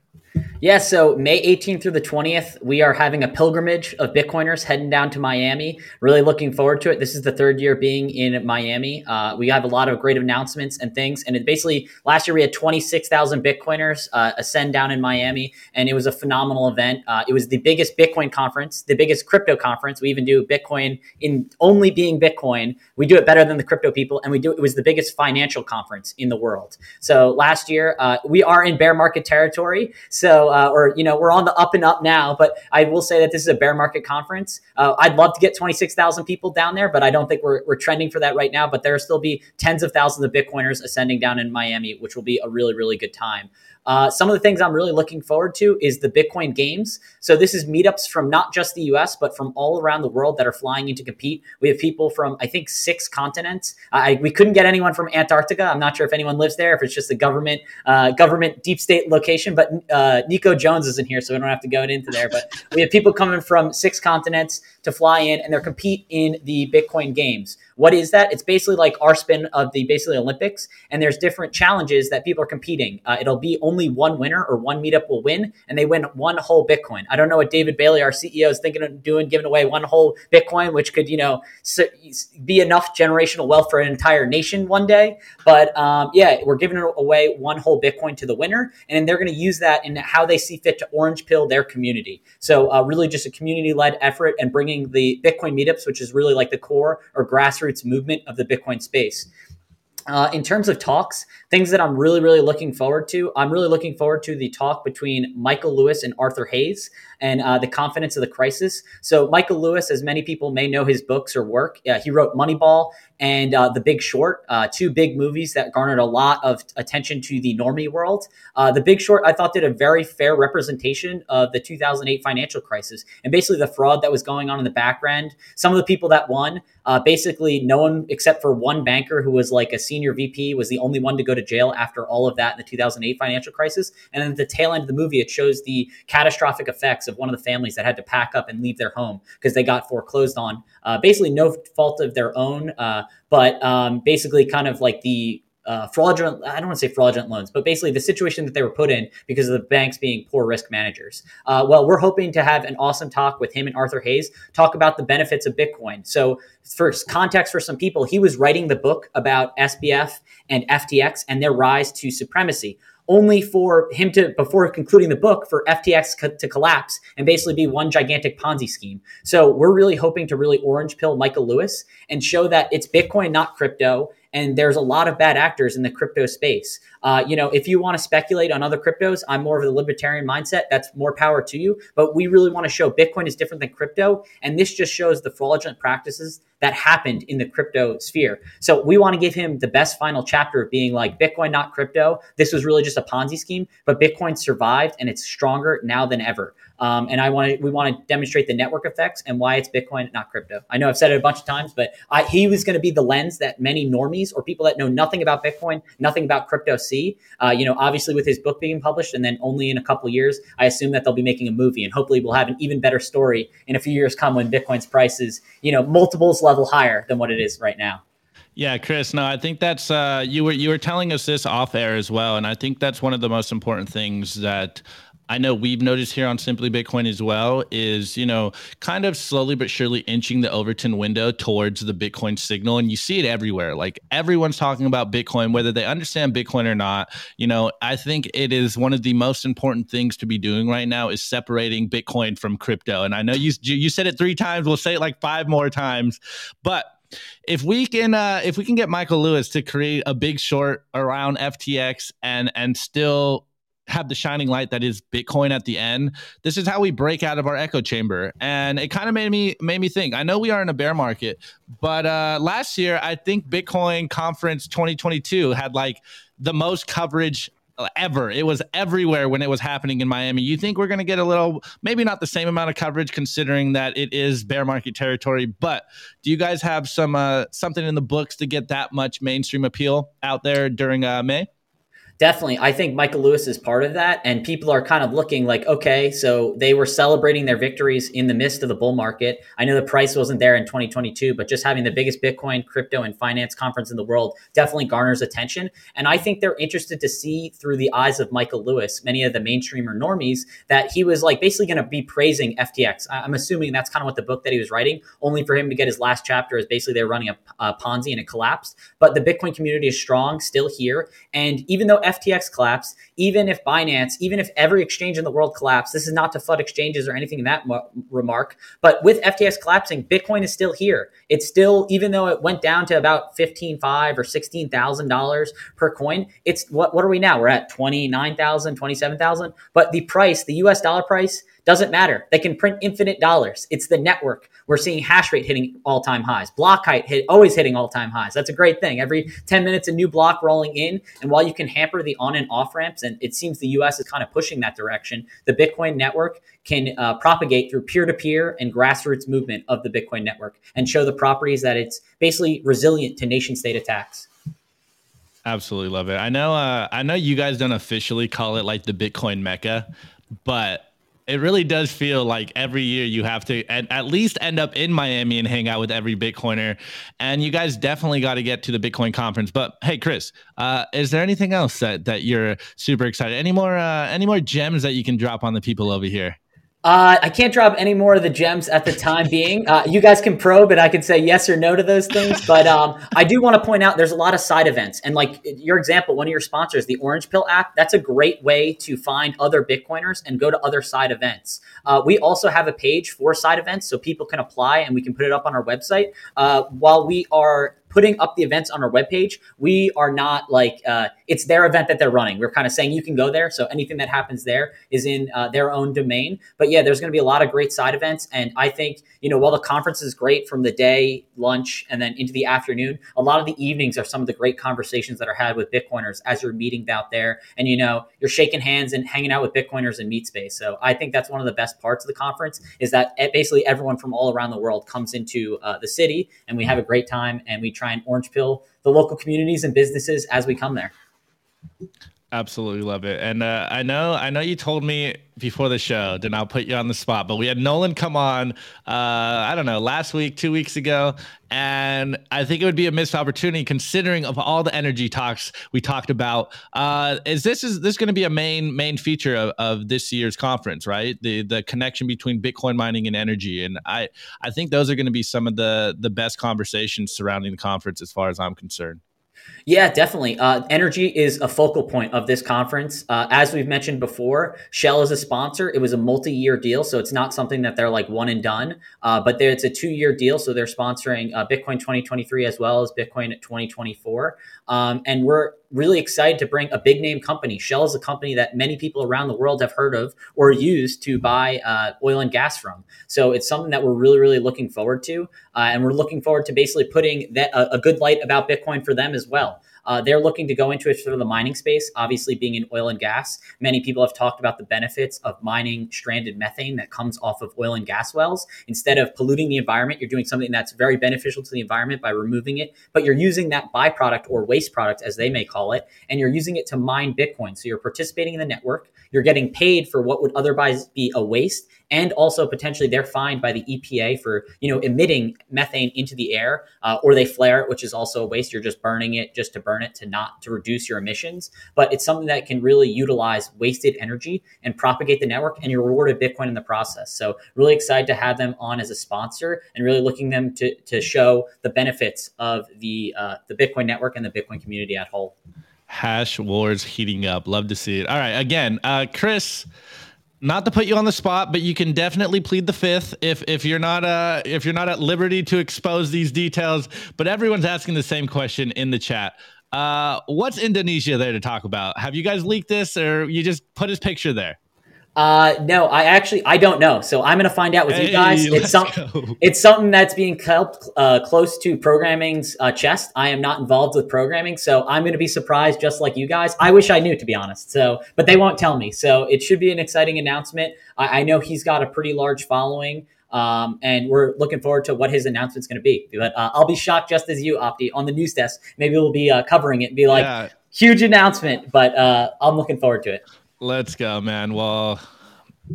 Yeah, so May 18th through the 20th, we are having a pilgrimage of Bitcoiners heading down to Miami. Really looking forward to it. This is the third year being in Miami. Uh, we have a lot of great announcements and things. And it basically, last year we had 26,000 Bitcoiners uh, ascend down in Miami, and it was a phenomenal event. Uh, it was the biggest Bitcoin conference, the biggest crypto conference. We even do Bitcoin in only being Bitcoin. We do it better than the crypto people, and we do it was the biggest financial conference in the world. So last year, uh, we are in bear market territory. So uh, or you know we're on the up and up now. But I will say that this is a bear market conference. Uh, I'd love to get 26,000 people down there, but I don't think we're, we're trending for that right now. But there'll still be tens of thousands of Bitcoiners ascending down in Miami, which will be a really really good time. Uh, some of the things I'm really looking forward to is the Bitcoin Games. So this is meetups from not just the U.S. but from all around the world that are flying in to compete. We have people from I think six continents. I, we couldn't get anyone from Antarctica. I'm not sure if anyone lives there, if it's just a government uh, government deep state location. But uh, Nico Jones isn't here, so we don't have to go into there. But we have people coming from six continents to fly in and they're compete in the Bitcoin Games. What is that? It's basically like our spin of the basically Olympics, and there's different challenges that people are competing. Uh, it'll be only one winner or one meetup will win, and they win one whole Bitcoin. I don't know what David Bailey, our CEO, is thinking of doing, giving away one whole Bitcoin, which could you know be enough generational wealth for an entire nation one day. But um, yeah, we're giving away one whole Bitcoin to the winner, and they're going to use that in how they see fit to orange pill their community. So uh, really, just a community led effort and bringing the Bitcoin meetups, which is really like the core or grassroots grassroots movement of the Bitcoin space. Uh, in terms of talks, things that I'm really, really looking forward to, I'm really looking forward to the talk between Michael Lewis and Arthur Hayes and uh, the confidence of the crisis. So, Michael Lewis, as many people may know his books or work, uh, he wrote Moneyball and uh, The Big Short, uh, two big movies that garnered a lot of attention to the normie world. Uh, the Big Short, I thought, did a very fair representation of the 2008 financial crisis and basically the fraud that was going on in the background. Some of the people that won, basically, no one except for one banker who was like a senior VP was the only one to go to jail after all of that in the 2008 financial crisis. And then at the tail end of the movie, it shows the catastrophic effects of one of the families that had to pack up and leave their home because they got foreclosed on. Uh, basically, no fault of their own, uh, but um, basically, kind of like the uh, fraudulent, I don't want to say fraudulent loans, but basically the situation that they were put in because of the banks being poor risk managers. Uh, well, we're hoping to have an awesome talk with him and Arthur Hayes, talk about the benefits of Bitcoin. So, first, context for some people, he was writing the book about SBF and FTX and their rise to supremacy only for him to, before concluding the book, for FTX co- to collapse and basically be one gigantic Ponzi scheme. So we're really hoping to really orange pill Michael Lewis and show that it's Bitcoin, not crypto, and there's a lot of bad actors in the crypto space. Uh, you know, if you want to speculate on other cryptos, I'm more of the libertarian mindset. That's more power to you. But we really want to show Bitcoin is different than crypto, and this just shows the fraudulent practices that happened in the crypto sphere. So we want to give him the best final chapter of being like Bitcoin, not crypto. This was really just a Ponzi scheme, but Bitcoin survived and it's stronger now than ever. Um, and I want to we want to demonstrate the network effects and why it's Bitcoin, not crypto. I know I've said it a bunch of times, but I, he was going to be the lens that many normies or people that know nothing about Bitcoin, nothing about crypto see. Uh, you know, obviously with his book being published, and then only in a couple years, I assume that they'll be making a movie, and hopefully we'll have an even better story in a few years come when Bitcoin's price is you know multiples level higher than what it is right now. Yeah, Chris. No, I think that's uh, you were you were telling us this off air as well, and I think that's one of the most important things that I know we've noticed here on Simply Bitcoin as well is, you know, kind of slowly but surely inching the Overton window towards the Bitcoin signal. And you see it everywhere. Like everyone's talking about Bitcoin, whether they understand Bitcoin or not. You know, I think it is one of the most important things to be doing right now is separating Bitcoin from crypto. And I know you you said it three times. We'll say it like five more times. But if we can uh, if we can get Michael Lewis to create a big short around FTX and and still have the shining light that is Bitcoin at the end. This is how we break out of our echo chamber. And it kind of made me made me think. I know we are in a bear market, but uh, last year I think Bitcoin conference 2022 had like the most coverage ever. It was everywhere when it was happening in Miami. You think we're going to get a little, maybe not the same amount of coverage, considering that it is bear market territory. But do you guys have some uh, something in the books to get that much mainstream appeal out there during uh, May? Definitely. I think Michael Lewis is part of that. And people are kind of looking like, okay, so they were celebrating their victories in the midst of the bull market. I know the price wasn't there in 2022, but just having the biggest Bitcoin, crypto, and finance conference in the world definitely garners attention. And I think they're interested to see through the eyes of Michael Lewis, many of the mainstream or normies, that he was like basically going to be praising FTX. I'm assuming that's kind of what the book that he was writing, only for him to get his last chapter is basically they're running a, a Ponzi and it collapsed. But the Bitcoin community is strong, still here. And even though FTX collapse, even if Binance, even if every exchange in the world collapsed, this is not to flood exchanges or anything in that mo- remark. But with FTX collapsing, Bitcoin is still here. It's still, even though it went down to about fifteen five or sixteen thousand dollars per coin, it's what what are we now? We're at twenty nine thousand, twenty seven thousand. But the price, the US dollar price, doesn't matter. They can print infinite dollars. It's the network. We're seeing hash rate hitting all time highs, block height hit, always hitting all time highs. That's a great thing. Every 10 minutes, a new block rolling in. And while you can hamper the on and off ramps, and it seems the US is kind of pushing that direction, the Bitcoin network can uh, propagate through peer to peer and grassroots movement of the Bitcoin network and show the properties that it's basically resilient to nation state attacks. Absolutely love it. I know. Uh, I know you guys don't officially call it like the Bitcoin Mecca, but it really does feel like every year you have to at, at, least end up in Miami and hang out with every Bitcoiner. And you guys definitely got to get to the Bitcoin conference. But hey, Chris, uh, is there anything else that, that you're super excited? Any more uh, any more gems that you can drop on the people over here? Uh, I can't drop any more of the gems at the time being. Uh, you guys can probe, and I can say yes or no to those things. But um, I do want to point out there's a lot of side events, and like your example, one of your sponsors, the Orange Pill app, that's a great way to find other Bitcoiners and go to other side events. Uh, we also have a page for side events, so people can apply, and we can put it up on our website. Uh, while we are putting up the events on our webpage, we are not like uh, it's their event that they're running. We're kind of saying you can go there. So anything that happens there is in uh, their own domain. But yeah, there's going to be a lot of great side events. And I think, you know, while the conference is great from the day, lunch, and then into the afternoon, a lot of the evenings are some of the great conversations that are had with Bitcoiners as you're meeting out there. And, you know, you're shaking hands and hanging out with Bitcoiners in meet space. So I think that's one of the best parts of the conference is that basically everyone from all around the world comes into uh, the city and we have a great time and we try and orange pill the local communities and businesses as we come there. Absolutely love it. And uh, I know, I know you told me before the show, did not put you on the spot, but we had Nolan come on, uh, I don't know, last week, two weeks ago. And I think it would be a missed opportunity considering of all the energy talks we talked about. Uh, is this is this going to be a main main feature of, of this year's conference, right? The the connection between Bitcoin mining and energy. And I, I think those are going to be some of the the best conversations surrounding the conference as far as I'm concerned. Yeah, definitely. Uh, energy is a focal point of this conference. Uh, as we've mentioned before, Shell is a sponsor. It was a multi-year deal, so it's not something that they're like one and done. Uh, but it's a two-year deal, so they're sponsoring uh, Bitcoin 2023 as well as Bitcoin 2024. Um, and we're really excited to bring a big name company. Shell is a company that many people around the world have heard of or used to buy uh, oil and gas from. So it's something that we're really, really looking forward to. Uh, and we're looking forward to basically putting that, a, a good light about Bitcoin for them as well. Uh, they're looking to go into it for the mining space, obviously being in oil and gas. Many people have talked about the benefits of mining stranded methane that comes off of oil and gas wells. Instead of polluting the environment, you're doing something that's very beneficial to the environment by removing it, but you're using that byproduct or waste product, as they may call it, and you're using it to mine Bitcoin. So you're participating in the network. You're getting paid for what would otherwise be a waste, and also potentially they're fined by the EPA for you know emitting methane into the air, uh, or they flare it, which is also a waste. You're just burning it just to burn it to not to reduce your emissions. But it's something that can really utilize wasted energy and propagate the network, and you're rewarded Bitcoin in the process. So really excited to have them on as a sponsor, and really looking them to to show the benefits of the uh, the Bitcoin network and the Bitcoin community at whole. Hash wars heating up. Love to see it. All right. Again, uh, Chris, not to put you on the spot, but you can definitely plead the fifth if if you're not uh if you're not at liberty to expose these details. But everyone's asking the same question in the chat. Uh, what's Indonesia there to talk about? Have you guys leaked this, or you just put his picture there? Uh, no, I actually I don't know. So I'm going to find out with hey, you guys. It's something. It's something that's being kept uh, close to programming's uh, chest. I am not involved with programming, so I'm going to be surprised, just like you guys. I wish I knew, to be honest. So, but they won't tell me. So it should be an exciting announcement. I, I know he's got a pretty large following. Um, and we're looking forward to what his announcement's going to be. But uh, I'll be shocked just as you, Opti, on the news desk. Maybe we'll be uh, covering it and be like, yeah huge announcement, but uh, I'm looking forward to it. Let's go, man. Well,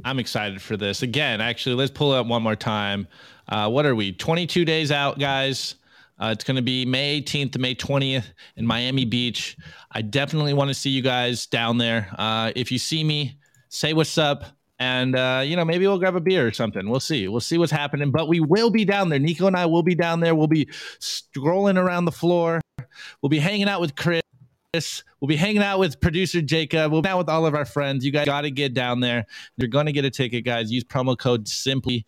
I'm excited for this. Again, actually, let's pull it up one more time. Uh, what are we? 22 days out, guys. Uh, it's going to be May 18th to May 20th in Miami Beach. I definitely want to see you guys down there. Uh, if you see me, say what's up. And, uh, you know, maybe we'll grab a beer or something. We'll see. We'll see what's happening. But we will be down there. Nico and I will be down there. We'll be strolling around the floor. We'll be hanging out with Chris. We'll be hanging out with producer Jacob. We'll be out with all of our friends. You guys got to get down there. You're going to get a ticket, guys. Use promo code SIMPLY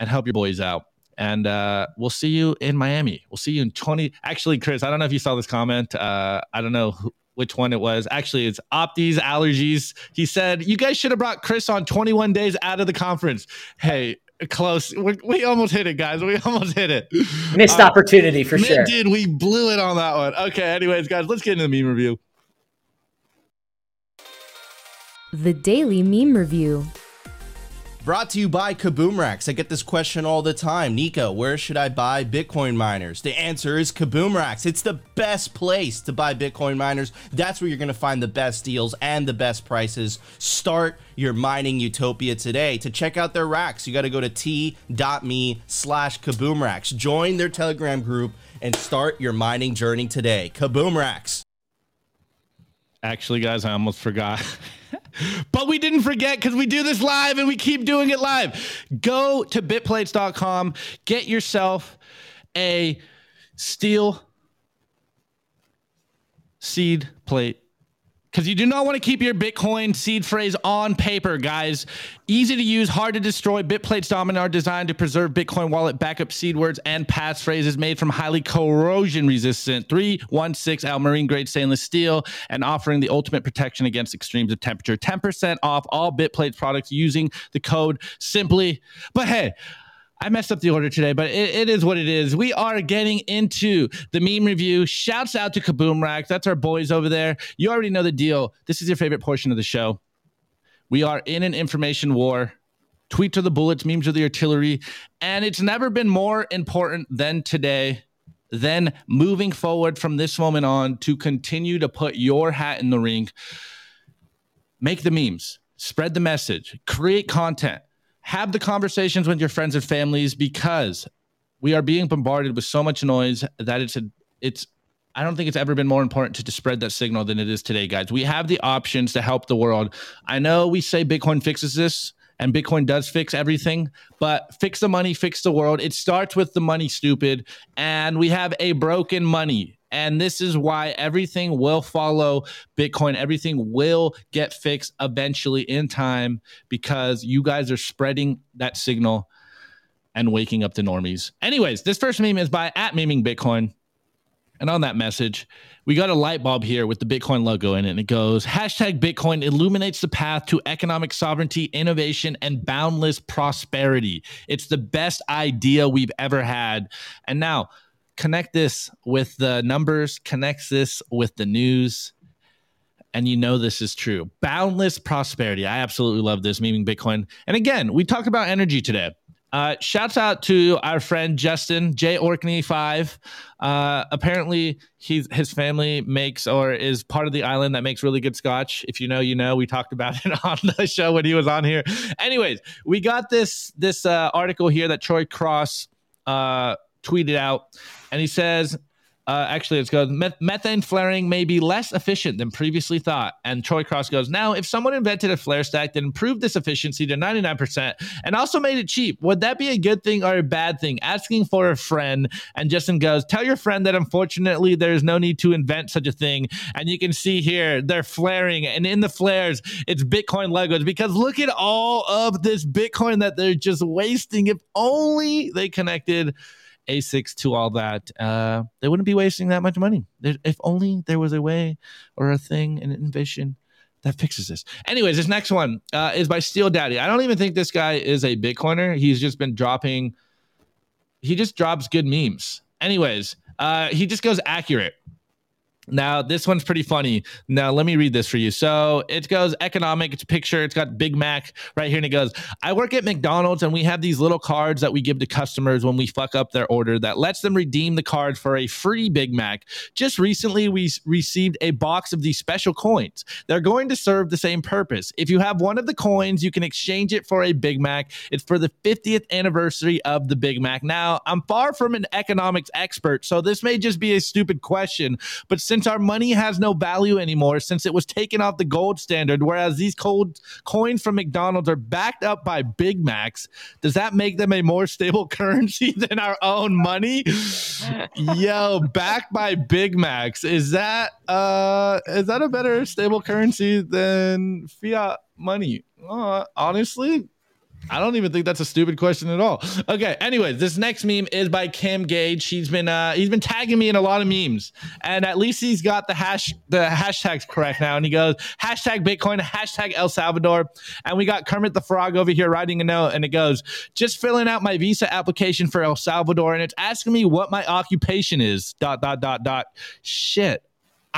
and help your boys out. And uh, we'll see you in Miami. We'll see you in 20. Actually, Chris, I don't know if you saw this comment. Uh, I don't know who, which one it was. Actually, it's Opties Allergies. He said, You guys should have brought Chris on 21 days out of the conference. Hey, close. we we almost hit it, guys. We almost hit it. Missed uh, opportunity for sure. Did we blew it on that one? Okay. Anyways, guys, let's get into the meme review. The daily meme review. Brought to you by Kaboom Racks. I get this question all the time. Nico, where should I buy Bitcoin miners? The answer is Kaboom Racks. It's the best place to buy Bitcoin miners. That's where you're going to find the best deals and the best prices. Start your mining utopia today. To check out their racks, you got to go to t.me slash Kaboom Racks. Join their Telegram group and start your mining journey today. Kaboom Racks. Actually, guys, I almost forgot. but we didn't forget because we do this live and we keep doing it live. Go to bitplates.com, get yourself a steel seed plate because you do not want to keep your Bitcoin seed phrase on paper, guys. Easy to use, hard to destroy. Bitplates Domino are designed to preserve Bitcoin wallet backup seed words and passphrases made from highly corrosion resistant 316 L marine grade stainless steel and offering the ultimate protection against extremes of temperature. 10% off all Bitplates products using the code simply. But hey, I messed up the order today, but it, it is what it is. We are getting into the meme review. Shouts out to Kaboom Racks. That's our boys over there. You already know the deal. This is your favorite portion of the show. We are in an information war. Tweets are the bullets, memes are the artillery. And it's never been more important than today, than moving forward from this moment on to continue to put your hat in the ring. Make the memes, spread the message, create content have the conversations with your friends and families because we are being bombarded with so much noise that it's a it's I don't think it's ever been more important to, to spread that signal than it is today, guys. We have the options to help the world. I know we say Bitcoin fixes this, and Bitcoin does fix everything, but fix the money, fix the world. It starts with the money, stupid. And we have a broken money. And this is why everything will follow Bitcoin. Everything will get fixed eventually in time because you guys are spreading that signal and waking up the normies. Anyways, this first meme is by at meming Bitcoin. And on that message, we got a light bulb here with the Bitcoin logo in it. And it goes hashtag Bitcoin illuminates the path to economic sovereignty, innovation, and boundless prosperity. It's the best idea we've ever had. And now, connect this with the numbers, connects this with the news, and you know this is true. Boundless prosperity. I absolutely love this, meming Bitcoin. And again, we talked about energy today. Uh, shouts out to our friend Justin J Orkney Five. Uh, apparently, he's his family makes or is part of the island that makes really good scotch. If you know, you know. We talked about it on the show when he was on here. Anyways, we got this this uh, article here that Troy Cross uh, tweeted out, and he says uh, actually, let's go. Met- methane flaring may be less efficient than previously thought. And Troy Cross goes, Now, if someone invented a flare stack that improved this efficiency to 99% and also made it cheap, would that be a good thing or a bad thing? Asking for a friend. And Justin goes, Tell your friend that unfortunately there's no need to invent such a thing. And you can see here, they're flaring. And in the flares, it's Bitcoin Legos because look at all of this Bitcoin that they're just wasting. If only they connected ASICs to all that, uh, they wouldn't be wasting that much money. If only there was a way or a thing, an innovation that fixes this. Anyways, this next one uh, is by Steel Daddy. I don't even think this guy is a Bitcoiner. He's just been dropping, he just drops good memes. Anyways, uh, he just goes accurate. Now, this one's pretty funny. Now, let me read this for you. So it goes economic. It's picture. It's got Big Mac right here. And it goes, I work at McDonald's and we have these little cards that we give to customers when we fuck up their order that lets them redeem the card for a free Big Mac. Just recently, we received a box of these special coins. They're going to serve the same purpose. If you have one of the coins, you can exchange it for a Big Mac. It's for the 50th anniversary of the Big Mac. Now, I'm far from an economics expert, so this may just be a stupid question, but since our money has no value anymore, since it was taken off the gold standard, whereas these cold coins from McDonald's are backed up by Big Macs, does that make them a more stable currency than our own money? Yo, backed by Big Macs. Is that uh is that a better stable currency than fiat money? Uh, honestly, I don't even think that's a stupid question at all. Okay, anyways, this next meme is by Cam Gage. He's been uh he's been tagging me in a lot of memes, and at least he's got the hash the hashtags correct now. And he goes hashtag Bitcoin, hashtag El Salvador, and we got Kermit the Frog over here writing a note, and it goes just filling out my visa application for El Salvador, and it's asking me what my occupation is. Dot dot dot dot. Shit.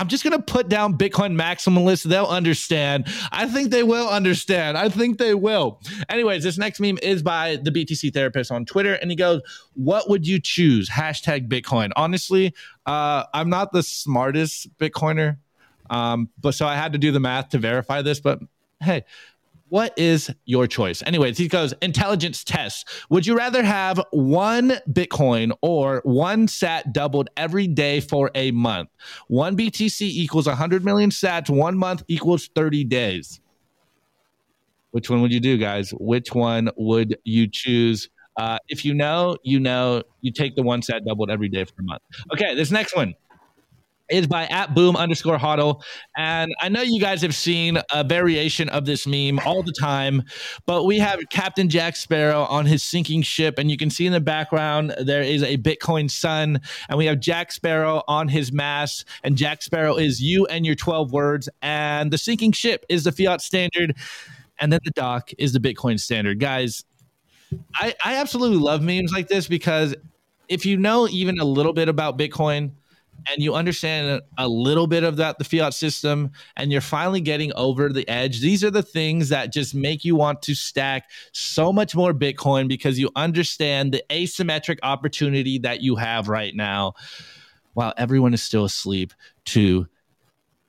I'm just gonna put down Bitcoin maximalists. They'll understand. I think they will understand. I think they will. Anyways, this next meme is by the BTC therapist on Twitter, and he goes, "What would you choose?" Hashtag Bitcoin. Honestly, uh, I'm not the smartest Bitcoiner, um, but so I had to do the math to verify this. But hey, what is your choice? Anyways, he goes intelligence test. Would you rather have one Bitcoin or one sat doubled every day for a month? One BTC equals 100 million sats. One month equals 30 days. Which one would you do, guys? Which one would you choose? Uh, if you know, you know, you take the one sat doubled every day for a month. Okay, this next one is by at boom underscore hodl. And I know you guys have seen a variation of this meme all the time, but we have Captain Jack Sparrow on his sinking ship. And you can see in the background, there is a Bitcoin sun. And we have Jack Sparrow on his mast. And Jack Sparrow is you and your 12 words. And the sinking ship is the fiat standard. And then the dock is the Bitcoin standard. Guys, I, I absolutely love memes like this because if you know even a little bit about Bitcoin, and you understand a little bit of that the fiat system and you're finally getting over the edge these are the things that just make you want to stack so much more bitcoin because you understand the asymmetric opportunity that you have right now while everyone is still asleep to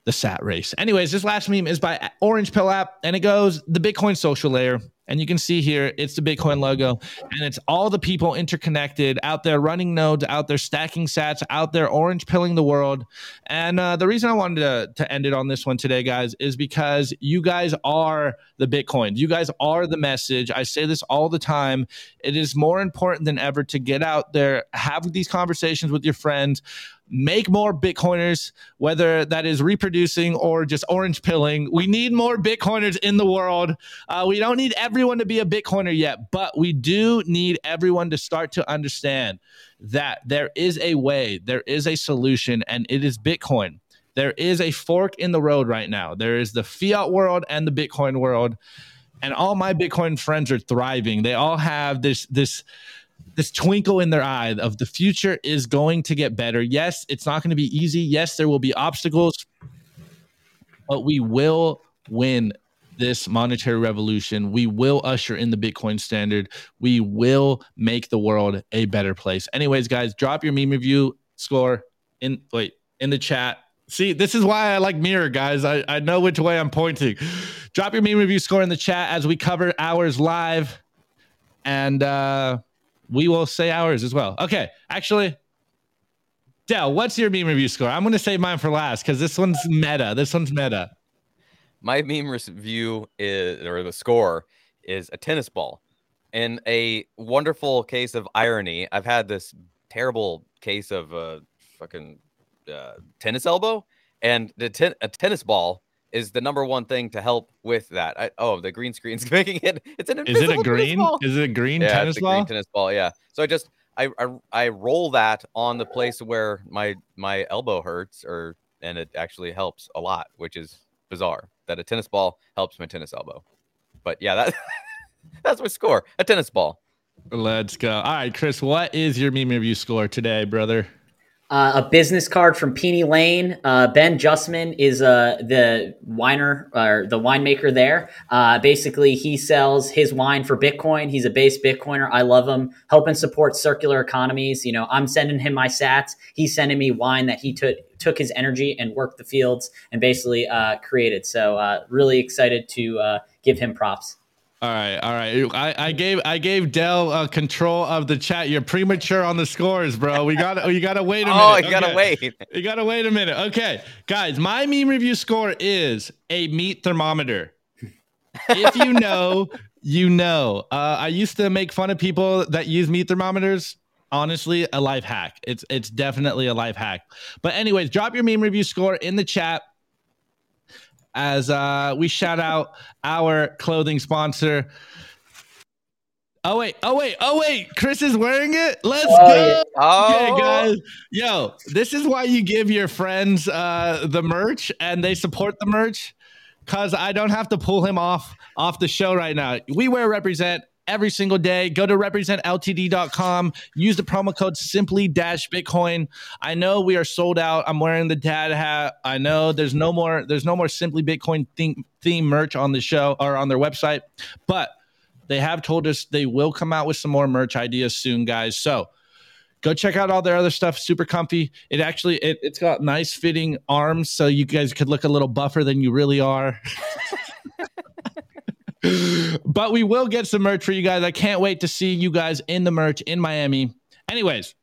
the sat race. Anyways this last meme is by orange pill app and it goes the bitcoin social layer and you can see here, it's the Bitcoin logo, and it's all the people interconnected out there running nodes, out there stacking sats, out there orange pilling the world. And uh, the reason I wanted to, to end it on this one today, guys, is because you guys are the Bitcoin. You guys are the message. I say this all the time. It is more important than ever to get out there, have these conversations with your friends make more Bitcoiners, whether that is reproducing or just orange pilling. We need more Bitcoiners in the world. Uh, we don't need everyone to be a Bitcoiner yet, but we do need everyone to start to understand that there is a way, there is a solution, and it is Bitcoin. There is a fork in the road right now. There is the fiat world and the Bitcoin world. And all my Bitcoin friends are thriving. They all have this this this twinkle in their eye of the future is going to get better. Yes, it's not going to be easy. Yes, there will be obstacles, but we will win this monetary revolution. We will usher in the Bitcoin standard. We will make the world a better place. Anyways, guys, drop your meme review score in wait in the chat. See, this is why I like mirror, guys. I, I know which way I'm pointing. Drop your meme review score in the chat as we cover ours live. And uh we will say ours as well. Okay, actually, Dell, what's your meme review score? I'm going to save mine for last because this one's meta. This one's meta. My meme review is, or the score is a tennis ball. In a wonderful case of irony, I've had this terrible case of uh, fucking uh, tennis elbow, and the ten- a tennis ball is the number one thing to help with that. I, oh, the green screen's making it. It's an Is it a green? Is it a green yeah, tennis it's a ball? green tennis ball. Yeah. So I just I, I I roll that on the place where my my elbow hurts, or and it actually helps a lot, which is bizarre that a tennis ball helps my tennis elbow. But yeah, that that's my score. A tennis ball. Let's go. All right, Chris, what is your meme review score today, brother? Uh, a business card from Peony Lane. Uh, ben Justman is uh, the winer or the winemaker there. Uh, basically, he sells his wine for Bitcoin. He's a base Bitcoiner. I love him. Helping support circular economies. You know, I'm sending him my Sats. He's sending me wine that he took took his energy and worked the fields and basically uh, created. So uh, really excited to uh, give him props. All right, all right. I, I gave I gave Dell uh, control of the chat. You're premature on the scores, bro. We got to you got to wait a minute. Oh, you gotta wait. You got to wait a minute. Okay, guys, my meme review score is a meat thermometer. if you know, you know. Uh, I used to make fun of people that use meat thermometers. Honestly, a life hack. It's it's definitely a life hack. But anyways, drop your meme review score in the chat as uh, we shout out our clothing sponsor. Oh wait, oh wait, oh wait! Chris is wearing it. Let's Oh, go. Oh, Okay, guys. Yo, this is why you give your friends uh, the merch and they support the merch because I don't have to pull him off off the show right now. We wear represent every single day. Go to representltd.com. Use the promo code simply dash Bitcoin. I know we are sold out. I'm wearing the dad hat. I know there's no more there's no more simply Bitcoin theme, theme merch on the show or on their website, but they have told us they will come out with some more merch ideas soon, guys. So go check out all their other stuff super comfy it actually it, it's got nice fitting arms so you guys could look a little buffer than you really are but we will get some merch for you guys. I can't wait to see you guys in the merch in miami. Anyways.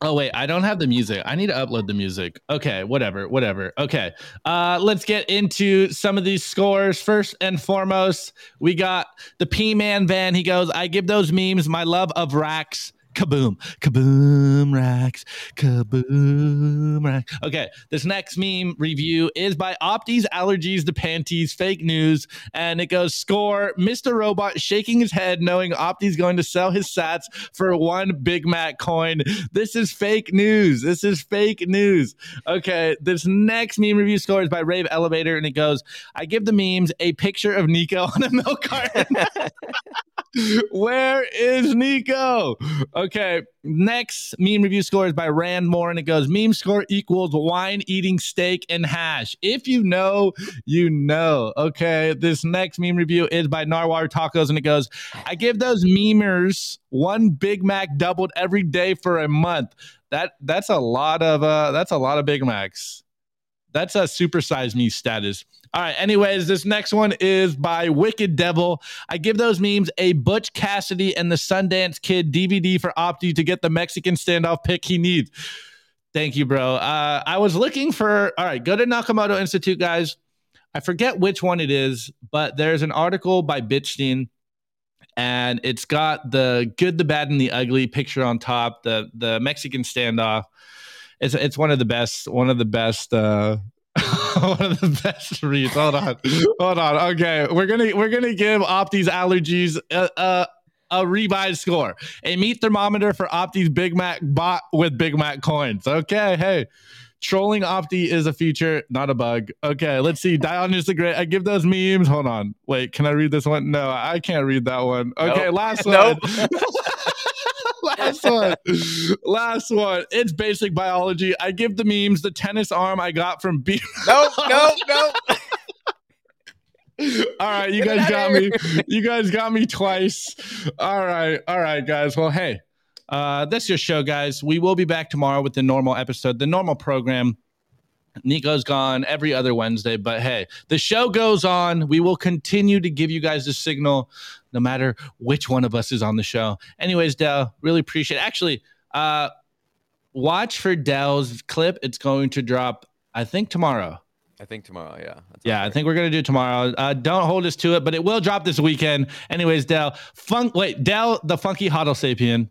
Oh wait. I don't have the music. I need to upload the music. Okay. Whatever. Whatever. Okay. Uh let's get into some of these scores. First and foremost we got the p-man van. He goes i give those memes my love of racks kaboom. Kaboom racks. Kaboom racks okay this next meme review is by opties allergies to panties fake news and it goes score mr robot shaking his head knowing opties going to sell his sats for one big mac coin. This is fake news. This is fake news. Okay this next meme review score is by rave elevator and it goes i give the memes a picture of nico on a milk carton where is Nico? Okay, next meme review score is by Rand Moore, and it goes meme score equals wine eating steak and hash. If you know, you know. Okay, this next meme review is by Narwhal Tacos, and it goes, I give those memers one Big Mac doubled every day for a month. That that's a lot of uh that's a lot of Big Macs. That's a supersize me status. All right. Anyways, this next one is by Wicked Devil. I give those memes a Butch Cassidy and the Sundance Kid DVD for Opti to get the Mexican standoff pick he needs. Thank you, bro. Uh, I was looking for. All right, go to Nakamoto Institute, guys. I forget which one it is, but there's an article by Bitstein, and it's got the good, the bad, and the ugly picture on top. The the Mexican standoff. It's it's one of the best. One of the best. Uh, one of the best reads. Hold on, hold on. Okay, we're gonna we're gonna give Opti's allergies a, a, a revised score. A meat thermometer for Opti's Big Mac bought with Big Mac coins. Okay, hey. Trolling Opti is a feature, not a bug. Okay, let's see. Dion is the great. I give those memes. Hold on. Wait, can I read this one? No, I can't read that one. Okay, Nope. last one. Nope. Last one. Last one. It's basic biology. I give the memes the tennis arm I got from B. no, no, no. all right, you guys got me. You guys got me twice. All right, all right, guys. Well, hey, uh, that's your show, guys. We will be back tomorrow with the normal episode, the normal program. Nico's gone every other Wednesday, but hey, the show goes on. We will continue to give you guys the signal, no matter which one of us is on the show. Anyways, Dell, really appreciate. It. Actually, uh, watch for Dell's clip. It's going to drop, I think, tomorrow. I think tomorrow. Yeah. Yeah, I think we're gonna do it tomorrow. Uh, don't hold us to it, but it will drop this weekend. Anyways, Dell, funk. Wait, Dell, the funky huddle sapien,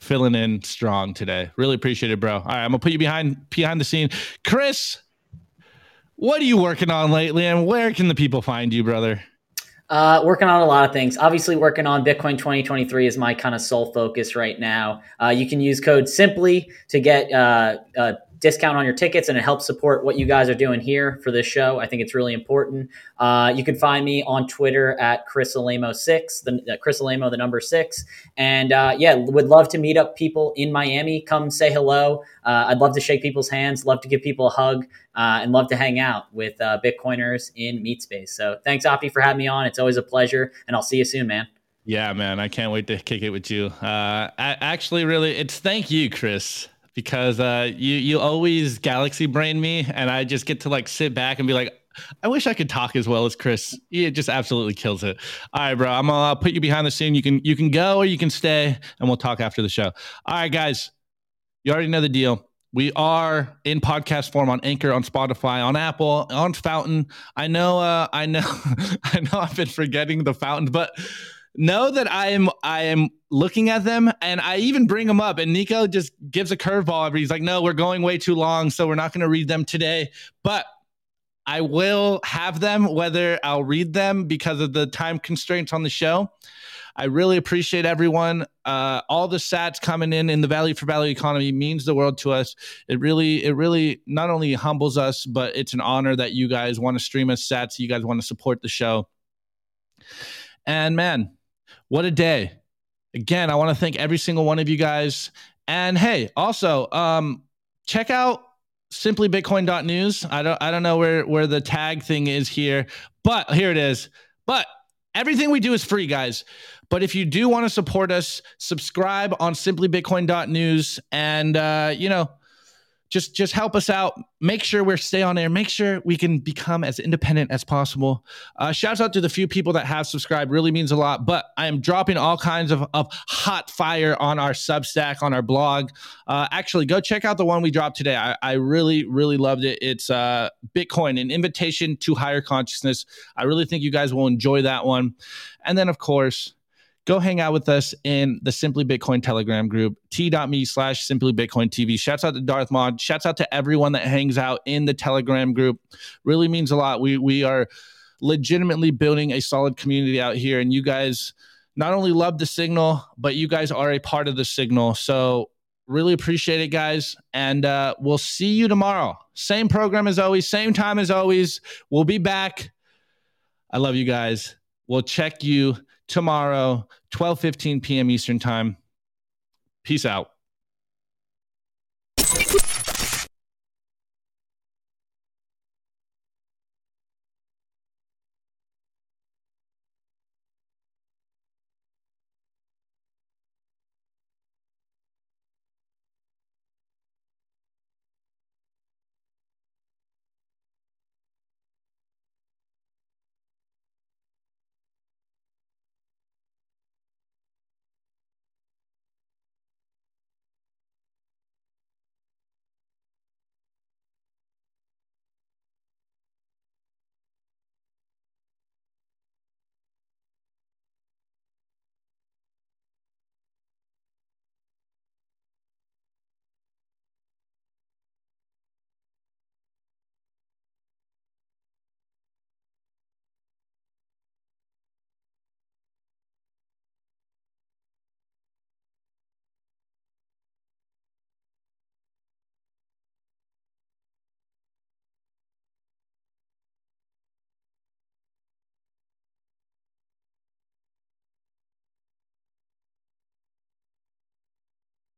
filling in strong today. Really appreciate it, bro. All right, I'm gonna put you behind behind the scene, Chris. What are you working on lately, and where can the people find you, brother? Uh, working on a lot of things. Obviously, working on Bitcoin 2023 is my kind of sole focus right now. Uh, you can use code Simply to get uh, uh, discount on your tickets and it helps support what you guys are doing here for this show. I think it's really important. Uh, you can find me on Twitter at Chris Alaimo6, the, uh, Chris Alaimo, the number six. And uh, yeah, would love to meet up people in Miami. Come say hello. Uh, I'd love to shake people's hands, love to give people a hug, uh, and love to hang out with uh, Bitcoiners in Meatspace. So thanks, Oppie, for having me on. It's always a pleasure. And I'll see you soon, man. Yeah, man. I can't wait to kick it with you. actually, really, it's thank you, Chris because uh, you you always galaxy brain me, and I just get to like sit back and be like, I wish I could talk as well as Chris. It just absolutely kills it. All right, bro. I'm gonna put you behind the scene. You can you can go or you can stay, and we'll talk after the show. All right, guys. You already know the deal. We are in podcast form on Anchor, on Spotify, on Apple, on Fountain. I know, uh, I know, I know. I've been forgetting the Fountain, but know that I am I am looking at them and I even bring them up and Nico just gives a curveball. Every he's like, no, we're going way too long, so we're not going to read them today. But I will have them whether I'll read them because of the time constraints on the show. I really appreciate everyone. Uh, all the sats coming in in the value for value economy means the world to us. It really, it really not only humbles us, but it's an honor that you guys want to stream us sats. You guys want to support the show. And man, what a day. Again, I want to thank every single one of you guys. And hey, also, um, check out simplybitcoin.news. I don't I don't know where where the tag thing is here, but here it is. But everything we do is free, guys. But if you do want to support us, subscribe on simplybitcoin.news and uh, you know, just just help us out. Make sure we're stay on air. Make sure we can become as independent as possible. Uh, shouts out to the few people that have subscribed. Really means a lot but i am dropping all kinds of, of hot fire on our substack on our blog. Uh, actually go check out the one we dropped today. I, I really really loved it. It's uh, bitcoin an invitation to higher consciousness. I really think you guys will enjoy that one. And then of course go hang out with us in the Simply Bitcoin Telegram group, t.me slash Simply Bitcoin TV. Shouts out to Darth Mod. Shouts out to everyone that hangs out in the Telegram group. Really means a lot. We we are legitimately building a solid community out here, and you guys not only love the signal, but you guys are a part of the signal. So really appreciate it, guys. And uh, we'll see you tomorrow. Same program as always, same time as always. We'll be back. I love you guys. We'll check you tomorrow, 12 15 p.m. Eastern Time. Peace out.